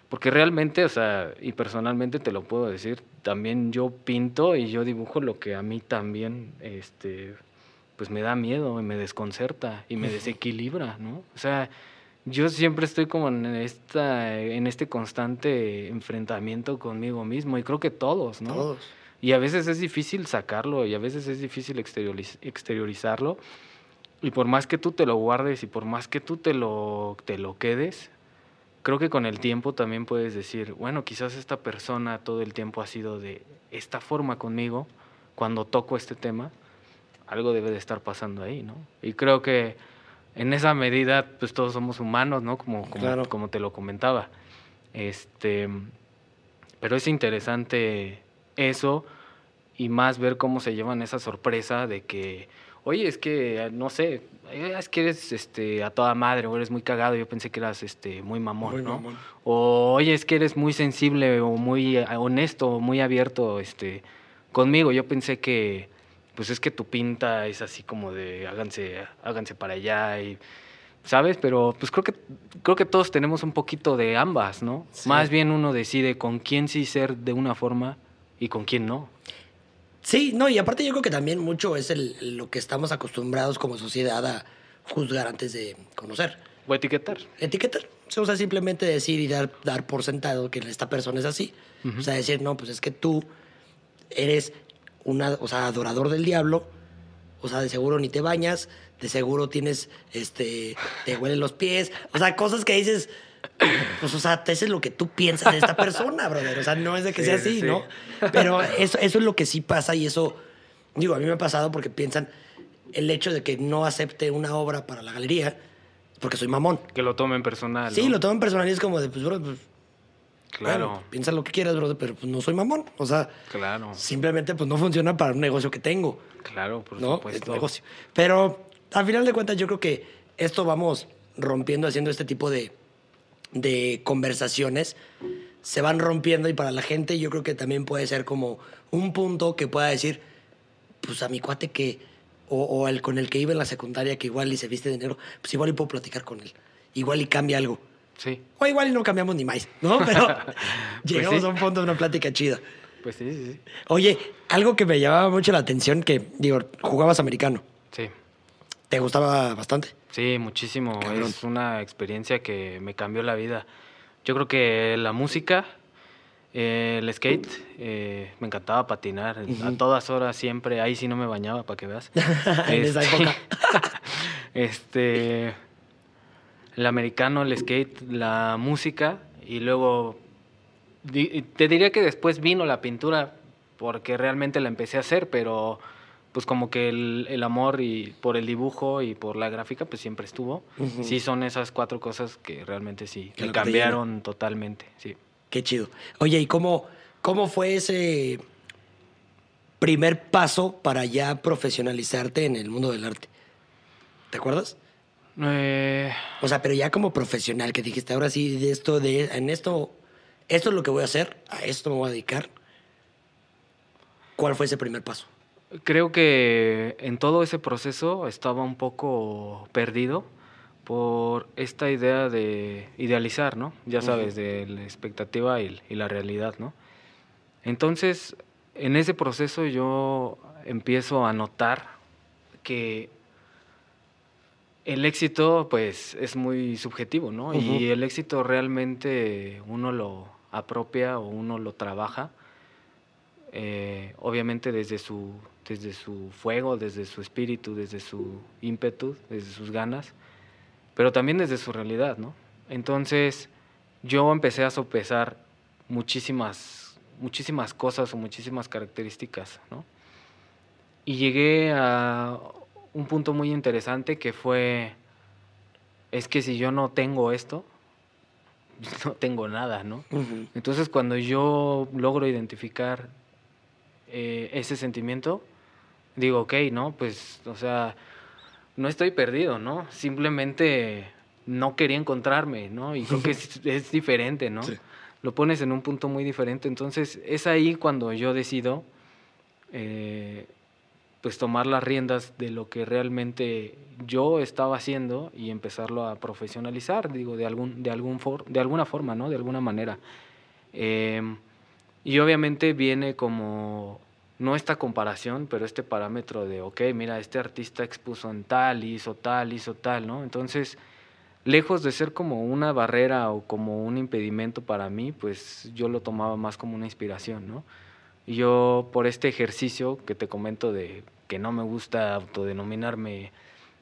Porque realmente, o sea, y personalmente te lo puedo decir, también yo pinto y yo dibujo lo que a mí también, este, pues me da miedo y me desconcerta y me desequilibra, ¿no? O sea, yo siempre estoy como en, esta, en este constante enfrentamiento conmigo mismo y creo que todos, ¿no? Todos. Y a veces es difícil sacarlo y a veces es difícil exteriorizarlo. Y por más que tú te lo guardes y por más que tú te lo, te lo quedes, creo que con el tiempo también puedes decir, bueno, quizás esta persona todo el tiempo ha sido de esta forma conmigo, cuando toco este tema, algo debe de estar pasando ahí, ¿no? Y creo que en esa medida, pues todos somos humanos, ¿no? Como, como, como te lo comentaba. Este, pero es interesante eso y más ver cómo se llevan esa sorpresa de que, oye, es que, no sé, es que eres este, a toda madre o eres muy cagado, yo pensé que eras este, muy mamón, ¿no? O, oye, es que eres muy sensible o muy honesto o muy abierto este, conmigo, yo pensé que pues es que tu pinta es así como de háganse, háganse para allá y ¿sabes? Pero pues creo que creo que todos tenemos un poquito de ambas, ¿no? Más bien uno decide con quién sí ser de una forma y con quién no. Sí, no, y aparte yo creo que también mucho es el, lo que estamos acostumbrados como sociedad a juzgar antes de conocer. O etiquetar. Etiquetar. O sea, simplemente decir y dar, dar por sentado que esta persona es así. O sea, decir, no, pues es que tú eres una, o sea, adorador del diablo, o sea, de seguro ni te bañas, de seguro tienes, este, te huelen los pies, o sea, cosas que dices, pues, o sea, eso es lo que tú piensas de esta persona, brother, o sea, no es de que sea así, ¿no? Pero eso, eso es lo que sí pasa y eso, digo, a mí me ha pasado porque piensan el hecho de que no acepte una obra para la galería, porque soy mamón. Que lo tomen personal. Sí, lo tomen personal y es como de, pues, bro, pues, Claro. bueno, piensa lo que quieras, brother, pero pues no soy mamón. O sea, Claro. simplemente pues no funciona para un negocio que tengo. Claro, por ¿no? Es supuesto. un negocio. Pero al final de cuentas, yo creo que esto vamos rompiendo, haciendo este tipo de, de conversaciones. Se van rompiendo y para la gente yo creo que también puede ser como un punto que pueda decir, pues a mi cuate que, o, o el con el que iba en la secundaria que igual y se viste de negro, pues igual y puedo platicar con él. Igual y cambia algo. Sí, O igual y no cambiamos ni más, ¿no? Pero llegamos Pues sí. a un punto de una plática chida. pues sí, sí, sí. Oye, algo que me llamaba mucho la atención, que digo, jugabas americano. Sí, ¿Te gustaba bastante? Sí, muchísimo. Cabrón. Es una experiencia que me cambió la vida. Yo creo que la música, eh, el skate, eh, me encantaba patinar. A todas horas, siempre. Ahí sí no me bañaba, para que veas. En esa Este, época. este, el americano, el skate, la música y luego te diría que después vino la pintura porque realmente la empecé a hacer, pero pues como que el, el amor y por el dibujo y por la gráfica pues siempre estuvo. Sí son esas cuatro cosas que realmente sí Que me cambiaron totalmente, sí. Qué chido. Oye, ¿y cómo, cómo fue ese primer paso para ya profesionalizarte en el mundo del arte? ¿Te acuerdas? Eh, O sea, pero ya como profesional, que dijiste, ahora sí, de esto, de, en esto, esto es lo que voy a hacer, a esto me voy a dedicar. ¿Cuál fue ese primer paso? Creo que en todo ese proceso estaba un poco perdido por esta idea de idealizar, ¿no? Ya sabes, de la expectativa y, y la realidad, ¿no? Entonces, en ese proceso yo empiezo a notar que el éxito, pues, es muy subjetivo, ¿no? Y el éxito realmente uno lo apropia o uno lo trabaja eh, obviamente desde su, desde su fuego, desde su espíritu, desde su ímpetu, desde sus ganas, pero también desde su realidad, ¿no? Entonces yo empecé a sopesar muchísimas, muchísimas cosas o muchísimas características, ¿no? Y llegué a un punto muy interesante que fue, es que si yo no tengo esto, no tengo nada, ¿no? Entonces, cuando yo logro identificar eh, ese sentimiento, digo, ok, ¿no? Pues, o sea, no estoy perdido, ¿no? Simplemente no quería encontrarme, ¿no? Y creo que es, es diferente, ¿no? Sí. Lo pones en un punto muy diferente. Entonces, es ahí cuando yo decido, eh, pues, tomar las riendas de lo que realmente yo estaba haciendo y empezarlo a profesionalizar, digo, de, algún, de, algún for- de alguna forma, ¿no? De alguna manera. Em, y obviamente viene como, no esta comparación, pero este parámetro de, ok, mira, este artista expuso en tal, hizo tal, hizo tal, ¿no? Entonces, lejos de ser como una barrera o como un impedimento para mí, pues yo lo tomaba más como una inspiración, ¿no? Y yo por este ejercicio que te comento de que no me gusta autodenominarme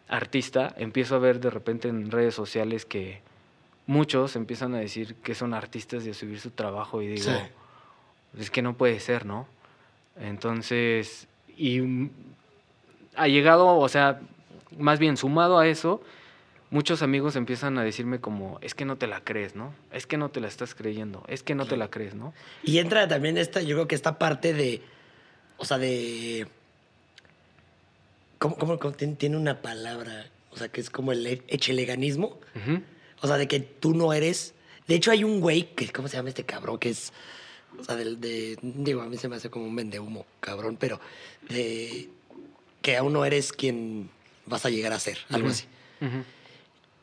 artista, empiezo a ver de repente en redes sociales que muchos empiezan a decir que son artistas y a subir su trabajo y digo, Sí. Es que no puede ser, ¿no? Entonces, y ha llegado, o sea, más bien sumado a eso, muchos amigos empiezan a decirme como, es que no te la crees, ¿no? Es que no te la estás creyendo, es que no te la crees, ¿no? Y entra también esta, yo creo que esta parte de, o sea, de... ¿Cómo, cómo- cómo tiene, una palabra? O sea, que es como el e- echeleganismo. O sea, de que tú no eres... De hecho, hay un güey, que, ¿cómo se llama este cabrón? Que es... O sea, del de... Digo, a mí se me hace como un vendehumo, cabrón, pero... De, que aún no eres quien vas a llegar a ser, algo así.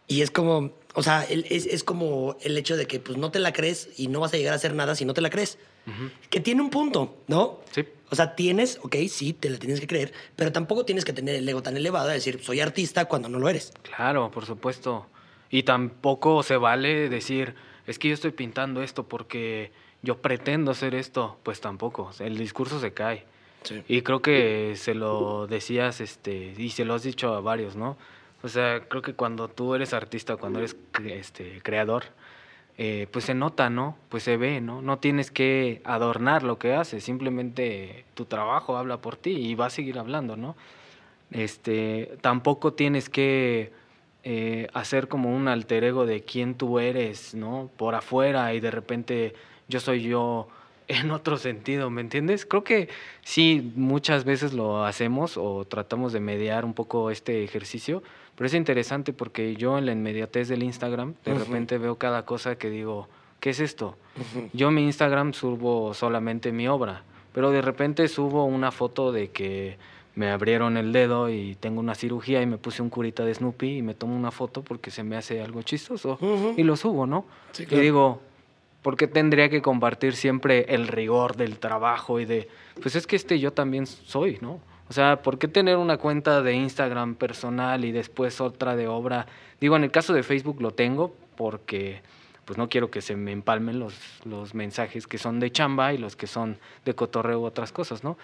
Y es como, o sea, el- es, es como el hecho de que pues no te la crees y no vas a llegar a hacer nada si no te la crees. Que tiene un punto, ¿no? Sí. O sea, tienes, ok, sí, te la tienes que creer, pero tampoco tienes que tener el ego tan elevado de decir, soy artista cuando no lo eres. Claro, por supuesto. Y tampoco se vale decir, es que yo estoy pintando esto porque yo pretendo hacer esto. Pues tampoco, el discurso se cae. Sí. Y creo que se lo decías, este, y se lo has dicho a varios, ¿no? O sea, creo que cuando tú eres artista, cuando eres este, creador, eh, pues se nota, ¿no? Pues se ve, ¿no? No tienes que adornar lo que haces, simplemente tu trabajo habla por ti y va a seguir hablando, ¿no? Este, tampoco tienes que eh, hacer como un alter ego de quién tú eres, ¿no? Por afuera y de repente yo soy yo en otro sentido, ¿me entiendes? Creo que sí, muchas veces lo hacemos o tratamos de mediar un poco este ejercicio, pero es interesante porque yo en la inmediatez del Instagram de repente veo cada cosa que digo, ¿qué es esto? Yo en mi Instagram subo solamente mi obra, pero de repente subo una foto de que me abrieron el dedo y tengo una cirugía y me puse un curita de Snoopy y me tomo una foto porque se me hace algo chistoso y lo subo, ¿no? Sí, Y digo, ¿por qué tendría que compartir siempre el rigor del trabajo y de, pues es que este yo también soy, ¿no? O sea, ¿por qué tener una cuenta de Instagram personal y después otra de obra? Digo, en el caso de Facebook lo tengo porque pues no quiero que se me empalmen los, los mensajes que son de chamba y los que son de cotorreo u otras cosas, ¿no?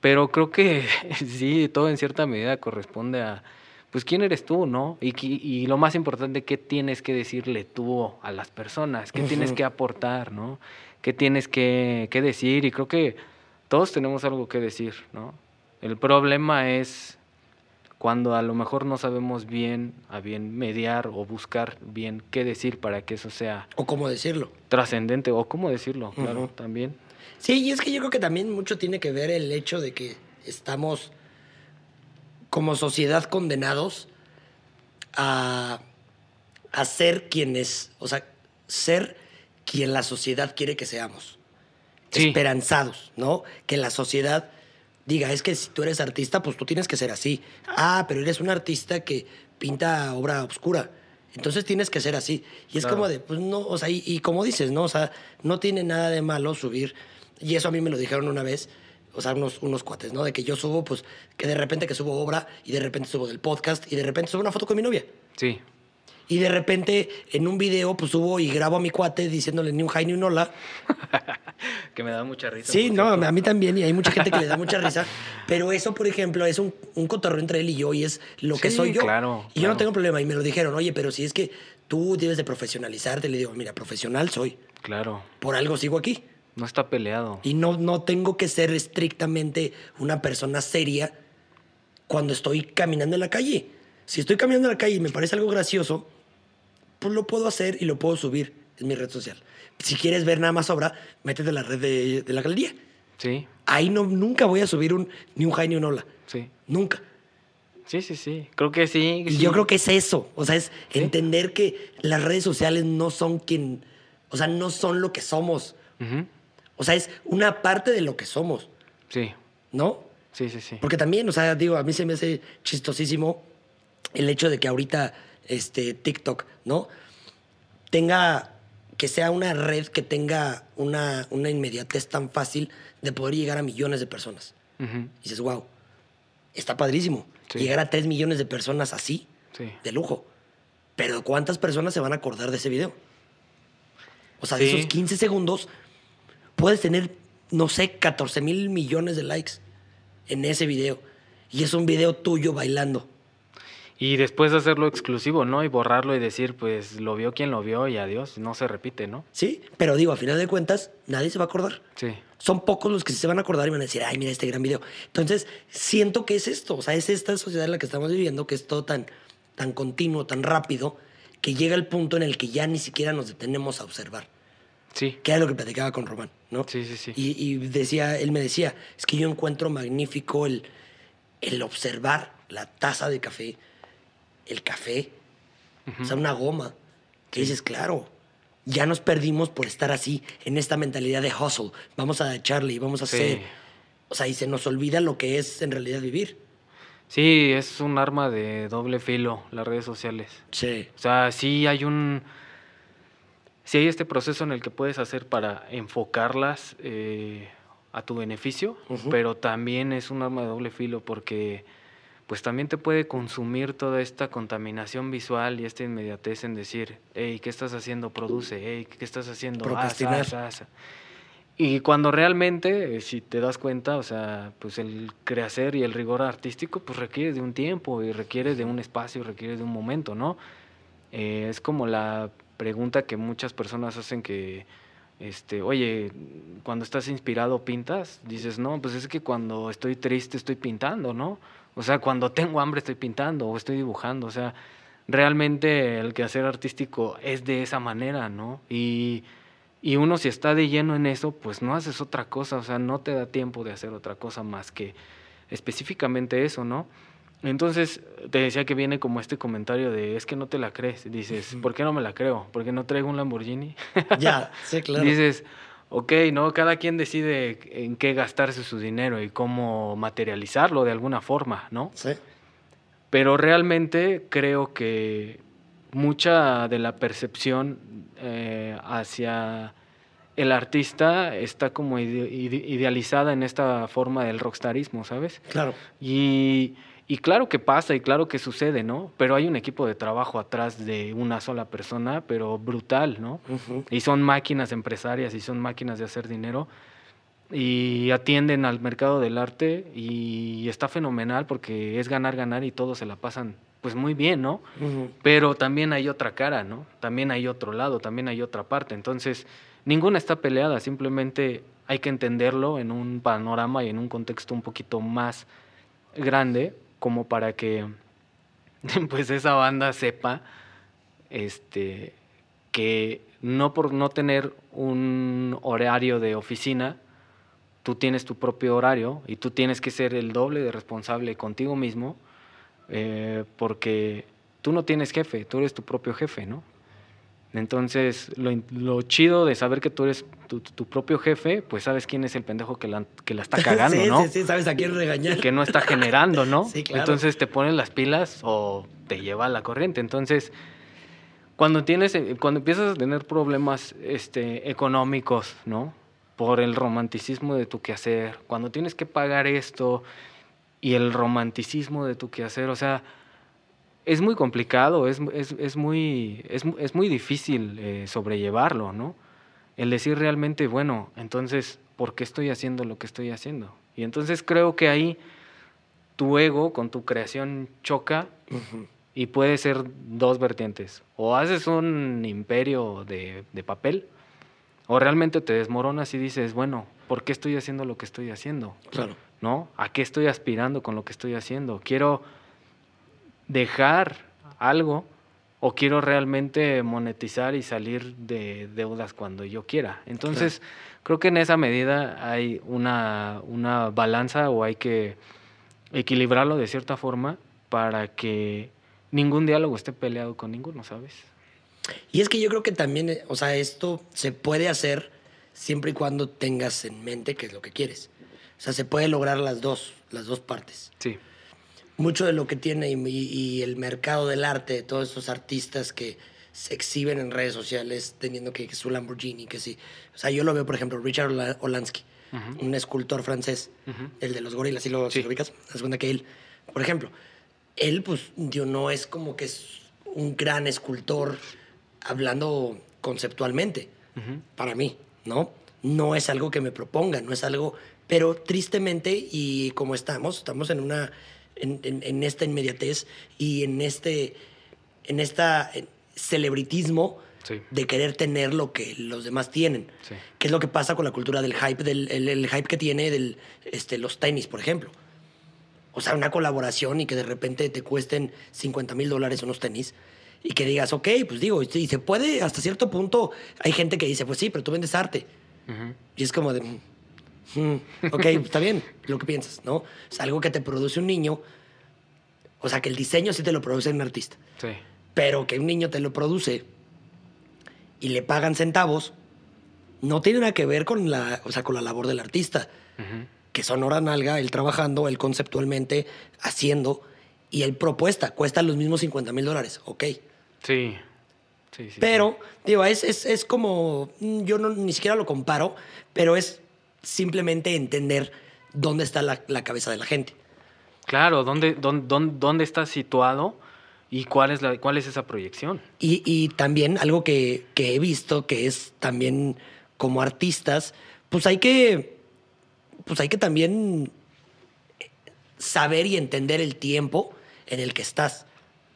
Pero creo que sí, todo en cierta medida corresponde a, pues, quién eres tú, ¿no? Y, y lo más importante, qué tienes que decirle tú a las personas, qué tienes que aportar, ¿no? ¿Qué tienes que, que decir? Y creo que todos tenemos algo que decir, ¿no? El problema es cuando a lo mejor no sabemos bien, a bien mediar o buscar bien qué decir para que eso sea O cómo decirlo. trascendente, o cómo decirlo, claro, también. Sí, y es que yo creo que también mucho tiene que ver el hecho de que estamos como sociedad condenados a, a ser quienes, o sea, ser quien la sociedad quiere que seamos. Sí. Esperanzados, ¿no? Que la sociedad diga, es que si tú eres artista, pues tú tienes que ser así. Ah, pero eres un artista que pinta obra oscura. Entonces tienes que ser así. Y es Claro. como de, pues no, o sea, y, y como dices, ¿no? O sea, no tiene nada de malo subir. Y eso a mí me lo dijeron una vez, o sea, unos, unos cuates, ¿no? De que yo subo, pues, que de repente que subo obra y de repente subo del podcast y de repente subo una foto con mi novia. Sí, Y de repente en un video, pues subo y grabo a mi cuate diciéndole ni un hi ni un hola. que me da mucha risa. Sí, no, cierto. a mí también, y hay mucha gente que le da mucha risa. Pero eso, por ejemplo, es un, un cotorreo entre él y yo, y es lo que Sí, soy yo. claro, y yo no claro. tengo problema. Y me lo dijeron, oye, pero si es que tú debes de profesionalizarte, le digo, mira, profesional soy. Claro, Por algo sigo aquí. No está peleado. Y no, no tengo que ser estrictamente una persona seria cuando estoy caminando en la calle. Si estoy caminando en la calle y me parece algo gracioso, pues lo puedo hacer y lo puedo subir en mi red social. Si quieres ver nada más obra, métete en la red de, de la galería. Sí, Ahí no, nunca voy a subir un, ni un hi ni un hola. sí. Nunca. Sí, sí, sí. Creo que sí. Y sí. yo creo que es eso. O sea, es Sí. entender que las redes sociales no son quien. O sea, no son lo que somos. Ujú. O sea, es una parte de lo que somos, Sí, ¿no? sí, sí, sí. Porque también, o sea, digo, a mí se me hace chistosísimo el hecho de que ahorita este, TikTok, ¿no? Tenga, que sea una red que tenga una, una inmediatez tan fácil de poder llegar a millones de personas. Y dices, wow, está padrísimo. Sí. Llegar a 3 millones de personas así, Sí. de lujo. Pero ¿cuántas personas se van a acordar de ese video? O sea, de esos 15 segundos, puedes tener, no sé, 14 mil millones de likes en ese video. Y es un video tuyo bailando. Y después de hacerlo exclusivo, ¿no? Y borrarlo y decir, pues lo vio quien lo vio y adiós, no se repite, ¿no? ¿Sí? Pero digo, a final de cuentas, nadie se va a acordar. Sí, Son pocos los que se van a acordar y van a decir, ay, mira este gran video. Entonces, siento que es esto. O sea, es esta sociedad en la que estamos viviendo, que es todo tan, tan continuo, tan rápido, que llega el punto en el que ya ni siquiera nos detenemos a observar. Sí, Que era lo que platicaba con Román, ¿no? Sí, sí, sí. Y, y decía, él me decía, es que yo encuentro magnífico el, el observar la taza de café, el café, o sea, una goma. Que dices, claro, ya nos perdimos por estar así, en esta mentalidad de hustle. Vamos a echarle y vamos a Sí. hacer. O sea, y se nos olvida lo que es en realidad vivir. Sí, es un arma de doble filo, las redes sociales. Sí. O sea, sí hay un... Sí hay este proceso en el que puedes hacer para enfocarlas eh, a tu beneficio, Ujú. pero también es un arma de doble filo porque pues también te puede consumir toda esta contaminación visual y esta inmediatez en decir, hey, ¿qué estás haciendo? Produce, hey, ¿qué estás haciendo? Haz, Procrastinar. haz, haz". Y cuando realmente, eh, si te das cuenta, o sea, pues el crecer y el rigor artístico, pues requiere de un tiempo y requiere de un espacio, requiere de un momento, ¿no? Eh, es como la pregunta que muchas personas hacen que, este, oye, cuando estás inspirado pintas, dices, no, pues es que cuando estoy triste estoy pintando, ¿no? O sea, cuando tengo hambre estoy pintando o estoy dibujando, o sea, realmente el quehacer artístico es de esa manera, ¿no? Y, y uno si está de lleno en eso, pues no haces otra cosa, o sea, no te da tiempo de hacer otra cosa más que específicamente eso, ¿no? Entonces, te decía que viene como este comentario de, es que no te la crees. Dices, ¿por qué no me la creo? ¿Porque no traigo un Lamborghini? Ya, sí, claro. Dices, ok, ¿no? Cada quien decide en qué gastarse su dinero y cómo materializarlo de alguna forma, ¿no? Sí. Pero realmente creo que mucha de la percepción eh, hacia el artista está como ide- ide- idealizada en esta forma del rockstarismo, ¿sabes? Claro. Y, y claro que pasa y claro que sucede, ¿no? Pero hay un equipo de trabajo atrás de una sola persona, pero brutal, ¿no? Y son máquinas empresarias y son máquinas de hacer dinero y atienden al mercado del arte y está fenomenal porque es ganar, ganar y todos se la pasan pues muy bien, ¿no? Pero también hay otra cara, ¿no? También hay otro lado, también hay otra parte. Entonces, ninguna está peleada, simplemente hay que entenderlo en un panorama y en un contexto un poquito más grande como para que pues esa banda sepa este que no por no tener un horario de oficina, tú tienes tu propio horario y tú tienes que ser el doble de responsable contigo mismo eh, porque tú no tienes jefe, tú eres tu propio jefe, ¿no? Entonces, lo, chido de saber que tú eres tu, tu propio jefe, pues sabes quién es el pendejo que la, que la está cagando, sí, ¿no? Sí, sí, sabes a quién regañar. que no está generando, ¿no? Sí, claro. Entonces te pones las pilas o te lleva a la corriente. Entonces, cuando tienes, eh, cuando empiezas a tener problemas este, económicos, ¿no? Por el romanticismo de tu quehacer, cuando tienes que pagar esto y el romanticismo de tu quehacer, o sea, es muy complicado, es, es, es muy, es, es muy difícil eh, sobrellevarlo, ¿no? El decir realmente, bueno, entonces, ¿por qué estoy haciendo lo que estoy haciendo? Y entonces creo que ahí tu ego con tu creación choca y puede ser dos vertientes. O haces un imperio de, de papel, o realmente te desmoronas y dices, bueno, ¿por qué estoy haciendo lo que estoy haciendo? Claro. ¿no? ¿A qué estoy aspirando con lo que estoy haciendo? ¿Quiero dejar algo o quiero realmente monetizar y salir de deudas cuando yo quiera? Entonces, creo que en esa medida hay una, una balanza o hay que equilibrarlo de cierta forma para que ningún diálogo esté peleado con ninguno, ¿sabes? Y es que yo creo que también, o sea, esto se puede hacer siempre y cuando tengas en mente qué es lo que quieres. O sea, se puede lograr las dos, las dos partes. Sí. Mucho de lo que tiene y, y el mercado del arte, de todos estos artistas que se exhiben en redes sociales teniendo que, que su Lamborghini, que sí. O sea, yo lo veo, por ejemplo, Richard Ola- Olansky, un escultor francés, el de los gorilas, ¿sí lo, sí Sí. lo ubicas? Haz cuenta que él, por ejemplo, él, pues, yo no es como que es un gran escultor hablando conceptualmente, para mí, ¿no? No es algo que me proponga, no es algo, pero tristemente y como estamos, estamos en una, en, en- en esta inmediatez y en este, en esta celebritismo Sí. de querer tener lo que los demás tienen. Sí. ¿Qué es lo que pasa con la cultura del hype, del el, el hype que tiene del, este, los tenis, por ejemplo? O sea, una colaboración y que de repente te cuesten 50 mil dólares unos tenis y que digas, ok, pues digo, y se puede hasta cierto punto. Hay gente que dice, pues sí, pero tú vendes arte. Ujú. Y es como de, mm, ok, está bien, lo que piensas, ¿no? Es algo que te produce un niño. O sea, que el diseño sí te lo produce un artista, Sí. pero que un niño te lo produce y le pagan centavos, no tiene nada que ver con la, o sea, con la labor del artista. Ujú. que son hora nalga, él trabajando, él conceptualmente haciendo, y él propuesta, cuesta los mismos 50 mil dólares, ok. Sí. Sí, sí, Pero, digo, es, es, es como, mm, yo no, ni siquiera lo comparo, pero es simplemente entender dónde está la, la cabeza de la gente. Claro, ¿dónde, dónde, dónde, dónde está situado y cuál es, la, cuál es esa proyección? Y, y también algo que, que he visto, que es también como artistas, pues hay que, pues hay que también saber y entender el tiempo en el que estás.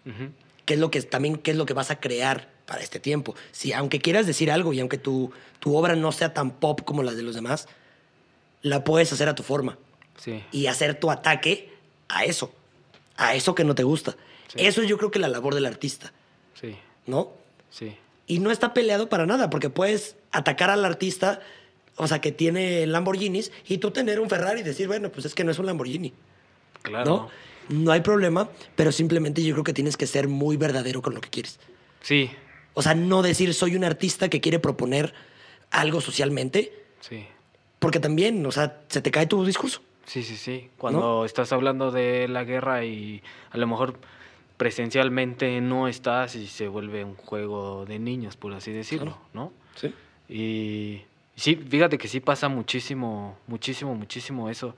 Ujú. qué es lo que también qué es lo que vas a crear para este tiempo. Si aunque quieras decir algo y aunque tu, tu obra no sea tan pop como las de los demás, la puedes hacer a tu forma Sí. y hacer tu ataque a eso, a eso que no te gusta. Sí. Eso es yo creo que la labor del artista, Sí, ¿no? sí. Y no está peleado para nada, porque puedes atacar al artista, o sea, que tiene Lamborghinis, y tú tener un Ferrari y decir, bueno, pues es que no es un Lamborghini, Claro. ¿no? No hay problema, pero simplemente yo creo que tienes que ser muy verdadero con lo que quieres. Sí, O sea, no decir soy un artista que quiere proponer algo socialmente, sí. Porque también, o sea, se te cae tu discurso. Sí, sí, sí. Cuando estás hablando de la guerra y a lo mejor presencialmente no estás y se vuelve un juego de niños, por así decirlo, ¿no? Sí. Y sí, fíjate que sí pasa muchísimo, muchísimo, muchísimo eso.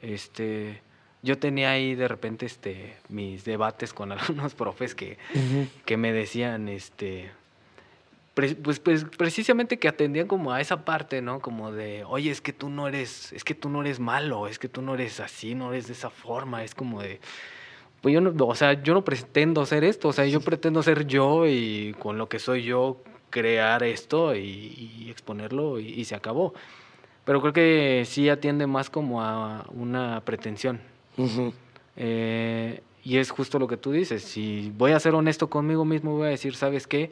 Este, yo tenía ahí de repente este mis debates con algunos profes que, que me decían, este, pues, pues precisamente que atendían como a esa parte, ¿no? Como de, oye, es que tú no eres, es que tú no eres malo, es que tú no eres así, no eres de esa forma, es como de, pues yo no, o sea, yo no pretendo ser esto, o sea, yo pretendo ser yo y con lo que soy yo crear esto y, y exponerlo y, y se acabó. Pero creo que sí atiende más como a una pretensión. Eh, y es justo lo que tú dices. Si voy a ser honesto conmigo mismo, voy a decir, ¿sabes qué?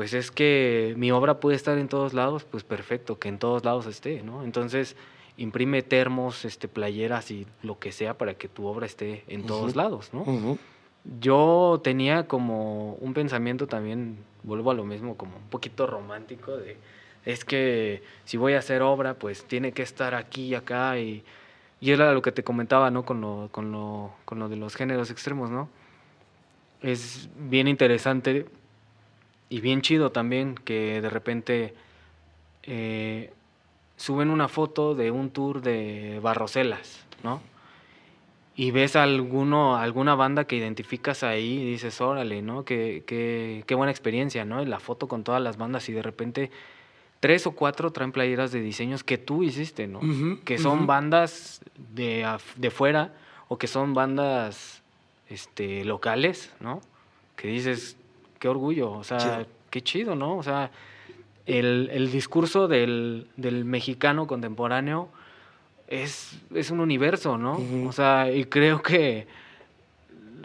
Pues es que mi obra puede estar en todos lados, pues perfecto, que en todos lados esté, ¿no? Entonces, imprime termos, este, playeras y lo que sea para que tu obra esté en todos lados, ¿no? Yo tenía como un pensamiento también, vuelvo a lo mismo, como un poquito romántico de, es que si voy a hacer obra, pues tiene que estar aquí y acá y, y era lo que te comentaba, ¿no? Con lo, con lo, con lo de los géneros extremos, ¿no? Es bien interesante y bien chido también que de repente eh, suben una foto de un tour de Barroselas, ¿no? y ves alguno, alguna banda que identificas ahí y dices, órale, ¿no? Qué, qué, qué buena experiencia, ¿no? La foto con todas las bandas y de repente tres o cuatro traen playeras de diseños que tú hiciste, ¿no? Que son bandas de, de fuera o que son bandas este, locales, ¿no? Que dices, qué orgullo, o sea, Chido. qué chido, ¿no? O sea, el, el discurso del, del mexicano contemporáneo es, es un universo, ¿no? O sea, y creo que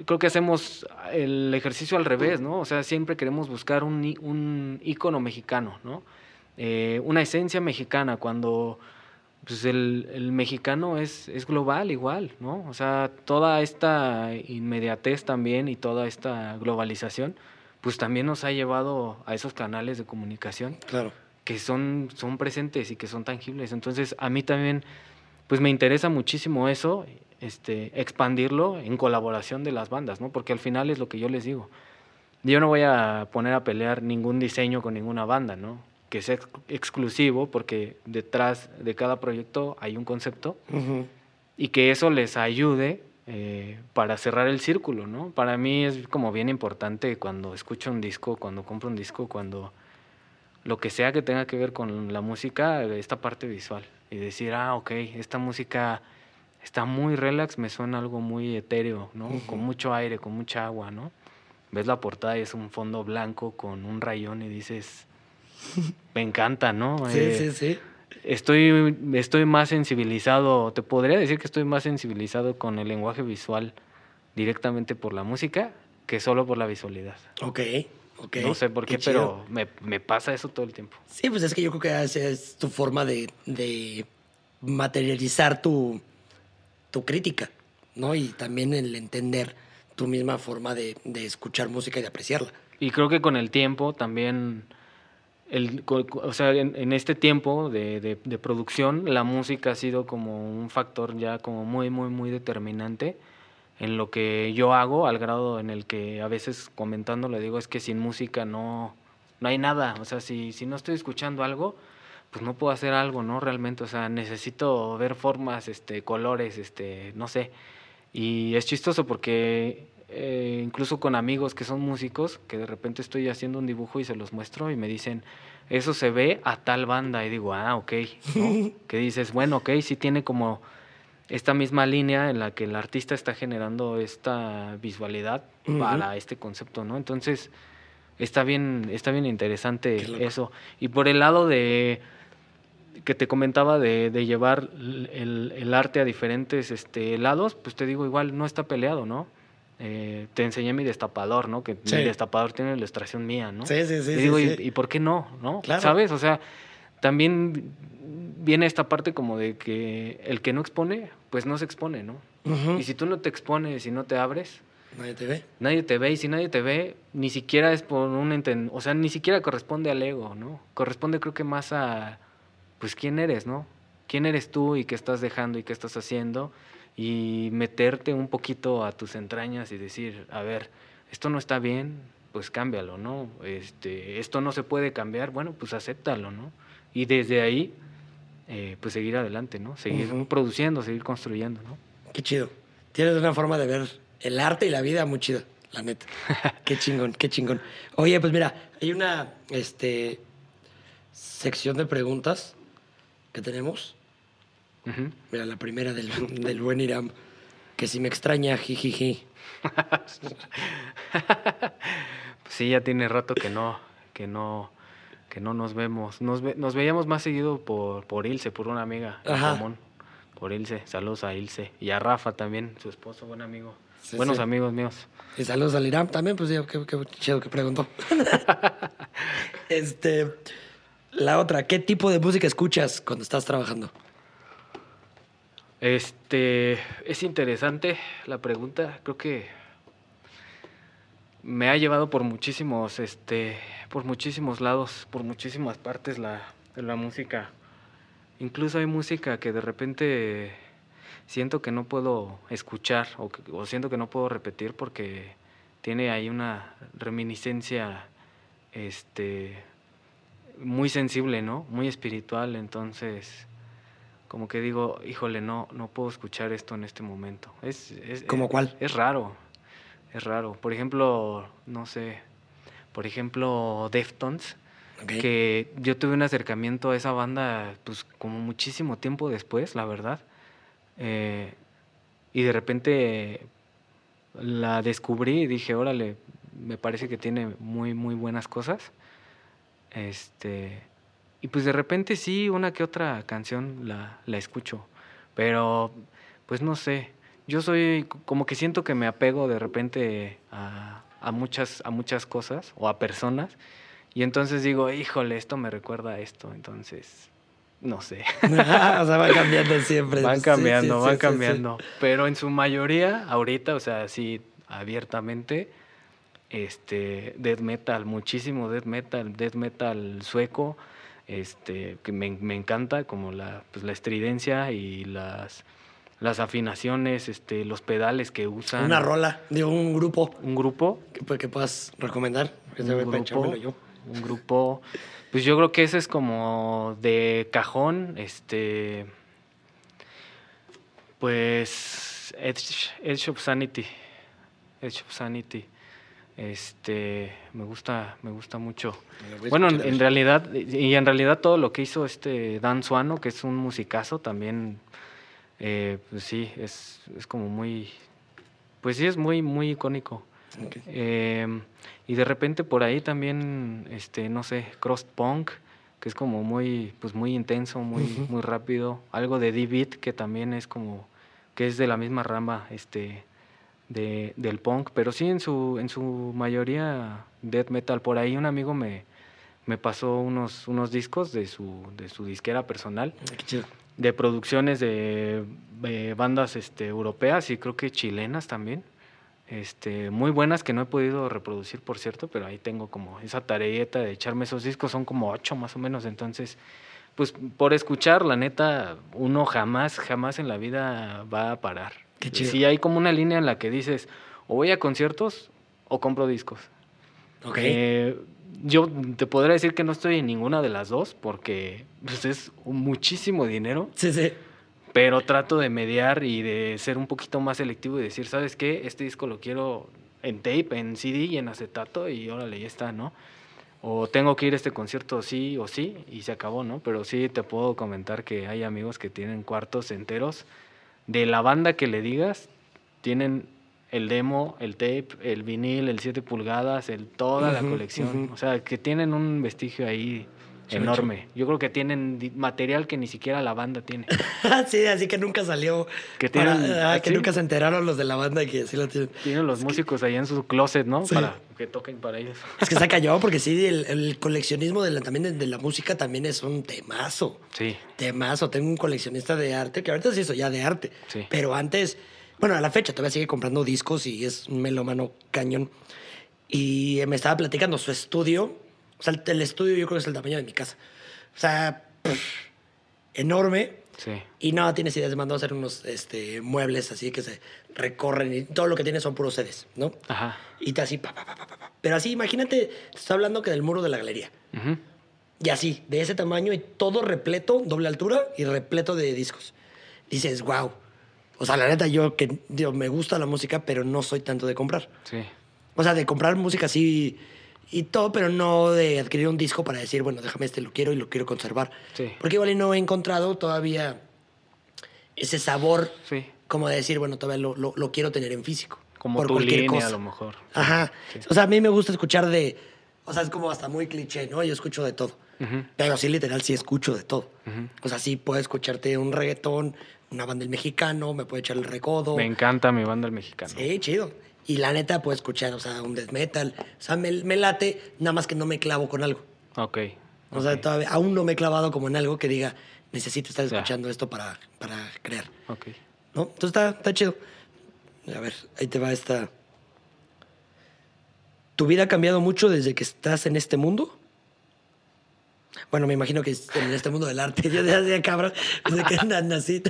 creo que hacemos el ejercicio al revés, ¿no? O sea, siempre queremos buscar un, un ícono mexicano, ¿no? Eh, una esencia mexicana, cuando pues el, el mexicano es, es global igual, ¿no? O sea, toda esta inmediatez también y toda esta globalización, pues también nos ha llevado a esos canales de comunicación Claro. que son, son presentes y que son tangibles. Entonces, a mí también, pues me interesa muchísimo eso, este, expandirlo en colaboración de las bandas, ¿no? Porque al final es lo que yo les digo. Yo no voy a poner a pelear ningún diseño con ninguna banda, ¿no? Que sea ex- exclusivo, porque detrás de cada proyecto hay un concepto y que eso les ayude eh, para cerrar el círculo, ¿no? Para mí es como bien importante cuando escucho un disco, cuando compro un disco, cuando lo que sea que tenga que ver con la música, esta parte visual. Y decir, ah, ok, esta música está muy relax, me suena algo muy etéreo, ¿no? Con mucho aire, con mucha agua, ¿no? Ves la portada y es un fondo blanco con un rayón y dices, me encanta, ¿no? Sí, Eh, sí, sí. Estoy, estoy más sensibilizado, te podría decir que estoy más sensibilizado con el lenguaje visual directamente por la música que solo por la visualidad. Ok, ok. No sé por qué, pero me, me pasa eso todo el tiempo. Sí, pues es que yo creo que esa es tu forma de, de materializar tu, tu crítica, ¿no? Y también el entender tu misma forma de, de escuchar música y de apreciarla. Y creo que con el tiempo también el, o sea, en, este tiempo de, de, producción, la música ha sido como un factor ya como muy, muy, muy determinante en lo que yo hago, al grado en el que a veces comentando le digo es que sin música no, no hay nada, o sea, si, si no estoy escuchando algo, pues no puedo hacer algo, ¿no? Realmente, o sea, necesito ver formas, este, colores, este, no sé. Y es chistoso porque eh, incluso con amigos que son músicos, que de repente estoy haciendo un dibujo y se los muestro y me dicen, eso se ve a tal banda. Y digo, ah, ok. que dices, bueno, ok, sí tiene como esta misma línea en la que el artista está generando esta visualidad para este concepto, ¿no? Entonces, está bien, está bien interesante eso. Y por el lado de que te comentaba de, llevar el, arte a diferentes este, lados, pues te digo, igual no está peleado, ¿no? Eh, te enseñé mi destapador, ¿no? Que mi destapador tiene la ilustración mía, ¿no? Sí, sí, sí. Y digo, ¿y, por qué no? ¿No? ¿Sabes? O sea, también viene esta parte como de que el que no expone, pues no se expone, ¿no? Y si tú no te expones y no te abres, Nadie te ve. Nadie te ve y si nadie te ve, ni siquiera es por un enten o sea, ni siquiera corresponde al ego, ¿no? Corresponde creo que más a pues quién eres, ¿no? ¿Quién eres tú y qué estás dejando y qué estás haciendo? Y meterte un poquito a tus entrañas y decir, a ver, esto no está bien, pues cámbialo, ¿no? Este, esto no se puede cambiar, bueno, pues acéptalo, ¿no? Y desde ahí, eh, pues seguir adelante, ¿no? Seguir produciendo, seguir construyendo, ¿no? Qué chido. Tienes una forma de ver el arte y la vida muy chida, la neta. qué chingón, qué chingón. Oye, pues mira, hay una este, sección de preguntas que tenemos. Mira, la primera del, del, buen Iram, que si me extraña, jijiji. sí, ya tiene rato que no, que no, que no nos vemos. Nos, nos veíamos más seguido por, por Ilse, por una amiga en Por Ilse, saludos a Ilse. Y a Rafa también, su esposo, buen amigo. Buenos amigos míos. Y saludos al Iram también, pues digo, qué, qué chido que preguntó. este, la otra, ¿qué tipo de música escuchas cuando estás trabajando? Este, es interesante la pregunta. Creo que me ha llevado por muchísimos, este, por muchísimos lados, por muchísimas partes la, la música. Incluso hay música que de repente siento que no puedo escuchar o, siento que no puedo repetir porque tiene ahí una reminiscencia, este, muy sensible, ¿no? Muy espiritual, entonces como que digo, híjole, no, no puedo escuchar esto en este momento. Es, es ¿Como cuál? Es raro, es raro. Por ejemplo, no sé, por ejemplo, Deftones, que yo tuve un acercamiento a esa banda, pues como muchísimo tiempo después, la verdad. Eh, y de repente la descubrí y dije, órale, me parece que tiene muy, muy buenas cosas. Este, y pues de repente sí, una que otra canción la, la escucho, pero pues no sé, yo soy como que siento que me apego de repente a, a, muchas, a muchas cosas o a personas y entonces digo, híjole, esto me recuerda a esto, entonces no sé. o sea, van cambiando siempre. Van cambiando, van cambiando. Pero en su mayoría, ahorita, o sea, sí, abiertamente, este, death metal, muchísimo death metal, death metal sueco, este, que me, me encanta, como la, pues, la estridencia y las, las afinaciones, este, los pedales que usan. Una rola de un grupo. Un grupo. Que, que puedas recomendar. Un grupo, yo. un grupo. Pues yo creo que ese es como de cajón, este. Pues. Edge, Edge of Sanity. Edge of Sanity. Este, me gusta, me gusta mucho. Bueno, en, realidad, y en realidad todo lo que hizo este Dan Suano, que es un musicazo también, eh, pues sí, es, es, como muy, pues sí, es muy, muy icónico. Em, y de repente por ahí también, este, no sé, Cross Punk, que es como muy, pues muy intenso, muy, muy rápido. Algo de D-Beat, que también es como, que es de la misma rama, este, de, del punk, pero sí en su, en su mayoría death metal. Por ahí un amigo me, me pasó unos, unos discos de su, de su disquera personal. De producciones de, bandas este, europeas y creo que chilenas también. este, muy buenas que no he podido reproducir, por cierto, pero ahí tengo como esa tareeta de echarme esos discos, son como ocho más o menos, entonces, pues por escuchar, la neta, uno jamás, jamás en la vida va a parar. Qué chido. Sí, hay como una línea en la que dices, o voy a conciertos o compro discos. Ok. Eh, yo te podría decir que no estoy en ninguna de las dos porque pues, es muchísimo dinero, sí, sí. pero trato de mediar y de ser un poquito más selectivo y decir, ¿sabes qué? Este disco lo quiero en tape, en CD y en acetato y órale, ya está, ¿no? O tengo que ir a este concierto sí o sí y se acabó, ¿no? Pero sí te puedo comentar que hay amigos que tienen cuartos enteros de la banda que le digas, tienen el demo, el tape, el vinil, el 7 pulgadas, el, toda la colección. O sea, que tienen un vestigio ahí enorme. Yo creo que tienen material que ni siquiera la banda tiene. sí, así que nunca salió. Que para- tienen- ah, que ¿sí? nunca se enteraron los de la banda que sí lo tienen. Tienen los músicos ahí en su closet, ¿no? Sí. Para que toquen para ellos. Es que está callado porque sí, el, el coleccionismo de la, también de, de la música también es un temazo. Sí, Temazo. Tengo un coleccionista de arte que ahorita sí hizo ya de arte. Sí. Pero antes, bueno, a la fecha todavía sigue comprando discos y es un melómano cañón. Y me estaba platicando su estudio. O sea, el, el estudio yo creo que es el tamaño de mi casa. O sea, pff, enorme. sí. Y no, tienes ideas, mandó a hacer unos este, muebles así que se recorren y todo lo que tiene son puros CDs, ¿no? Ajá. Y te así, pa, pa, pa, pa, pa, pa. Pero así, imagínate, te estoy hablando que del muro de la galería. Ujú. Y así, de ese tamaño y todo repleto, doble altura y repleto de discos. Dices, wow. O sea, la neta, yo que me gusta la música, pero no soy tanto de comprar. Sí. O sea, de comprar música así y todo, pero no de adquirir un disco para decir, bueno, déjame este, lo quiero y lo quiero conservar. Sí. Porque igual no he encontrado todavía ese sabor Sí. como de decir, bueno, todavía lo, lo- lo quiero tener en físico. Como por tu cualquier línea cosa. a lo mejor. Ajá. Sí. O sea, a mí me gusta escuchar de. O sea, es como hasta muy cliché, ¿no? Yo escucho de todo. Pero sí, literal, sí escucho de todo. Ujú. O sea, sí puedo escucharte un reggaetón, una banda del mexicano, me puede echar el recodo. Me encanta mi banda el mexicano. Sí, chido. Y la neta puedo escuchar, o sea, un death metal. O sea, me, me late, nada más que no me clavo con algo. Ok. O sea, ok, todavía, aún no me he clavado como en algo que diga, necesito estar escuchando esto para, para crear. ok. ¿No? Entonces está, está chido. A ver, ahí te va esta. ¿Tu vida ha cambiado mucho desde que estás en este mundo? Bueno, me imagino que en este mundo del arte. Yo decía, cabrón, desde que na- nací.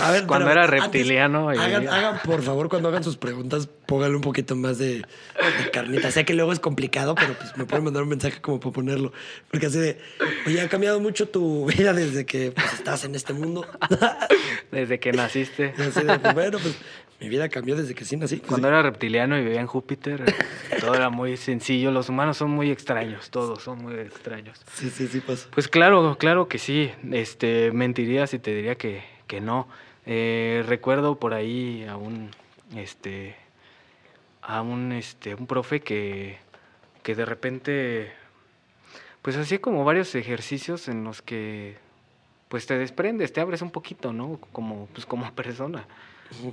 A ver, Cuando era antes, reptiliano y- Hagan, hagan, por favor, cuando hagan sus preguntas, pónganle un poquito más de, de carnita. Sé que luego es complicado, pero pues me pueden mandar un mensaje como para ponerlo. Porque así de, oye, ha cambiado mucho tu vida desde que pues, estás en este mundo. Desde que naciste. Y así de, pues, bueno, pues mi vida cambió desde que sí nací. Pues, Cuando sí. era reptiliano y vivía en Júpiter, eh, todo era muy sencillo. Los humanos son muy extraños, todos son muy extraños. Sí, sí, sí pasa. Pues claro, claro que sí. Este, mentiría si te diría que, que no. Eh, recuerdo por ahí a un, este, a un, este, un profe que, que de repente, pues hacía como varios ejercicios en los que, pues te desprendes, te abres un poquito, ¿no? Como, pues como persona.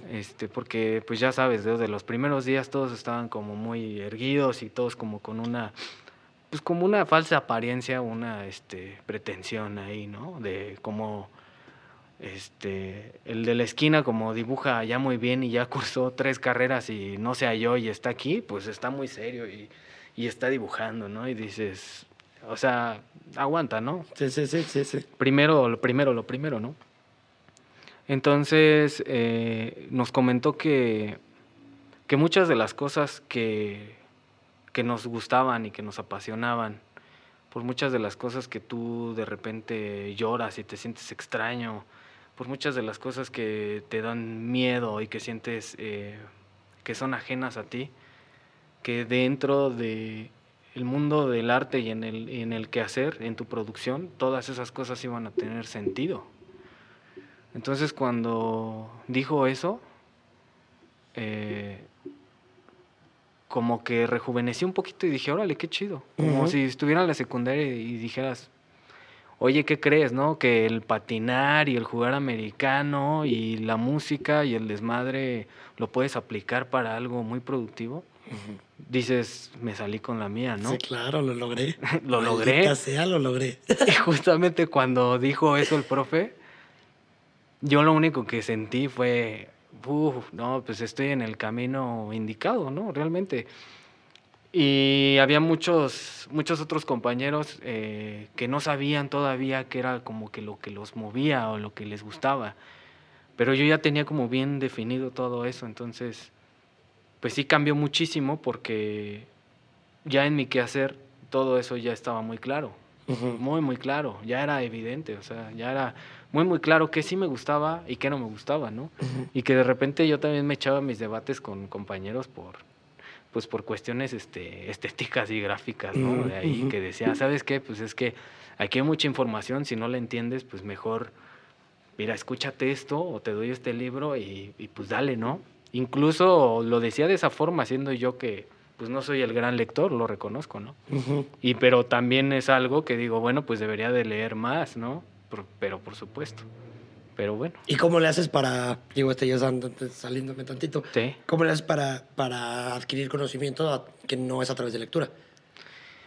Este, porque pues ya sabes, desde los primeros días todos estaban como muy erguidos y todos como con una pues como una falsa apariencia, una este pretensión ahí, ¿no? De como este el de la esquina como dibuja ya muy bien y ya cursó tres carreras y no se halló y está aquí, pues está muy serio y, y está dibujando, ¿no? Y dices, o sea, aguanta, ¿no? Sí, sí, sí, sí, sí. primero, lo primero, lo primero, ¿no? Entonces, eh, nos comentó que, que muchas de las cosas que, que nos gustaban y que nos apasionaban, por muchas de las cosas que tú de repente lloras y te sientes extraño, por muchas de las cosas que te dan miedo y que sientes eh, que son ajenas a ti, que dentro de el mundo del arte y en el, en el quehacer, en tu producción, todas esas cosas iban a tener sentido. Entonces cuando dijo eso, eh, como que rejuvenecí un poquito y dije, órale, qué chido. Como si estuviera en la secundaria y dijeras, oye, ¿qué crees, no? Que el patinar y el jugar americano y la música y el desmadre lo puedes aplicar para algo muy productivo. Dices, me salí con la mía, ¿no? Sí, claro, lo logré. Lo logré. Sea, lo logré. Y justamente cuando dijo eso el profe, yo lo único que sentí fue Uf, no, pues estoy en el camino indicado, ¿no? Realmente. Y había muchos, muchos otros compañeros eh, que no sabían todavía qué era como que lo que los movía o lo que les gustaba. Pero yo ya tenía como bien definido todo eso, entonces, pues sí cambió muchísimo porque ya en mi quehacer todo eso ya estaba muy claro, muy, muy claro, ya era evidente, o sea, ya era muy, muy claro qué sí me gustaba y qué no me gustaba, ¿no? Y que de repente yo también me echaba mis debates con compañeros por, pues por cuestiones este, estéticas y gráficas, ¿no? De ahí que decía, ¿sabes qué? Pues es que aquí hay mucha información, si no la entiendes, pues mejor, mira, escúchate esto o te doy este libro y, y pues dale, ¿no? Incluso lo decía de esa forma, siendo yo que pues no soy el gran lector, lo reconozco, ¿no? Y pero también es algo que digo, bueno, pues debería de leer más, ¿no? pero por supuesto. Pero bueno. ¿Y cómo le haces para, digo, este ya saliéndome tantito, sí. cómo le haces para, para adquirir conocimiento que no es a través de lectura?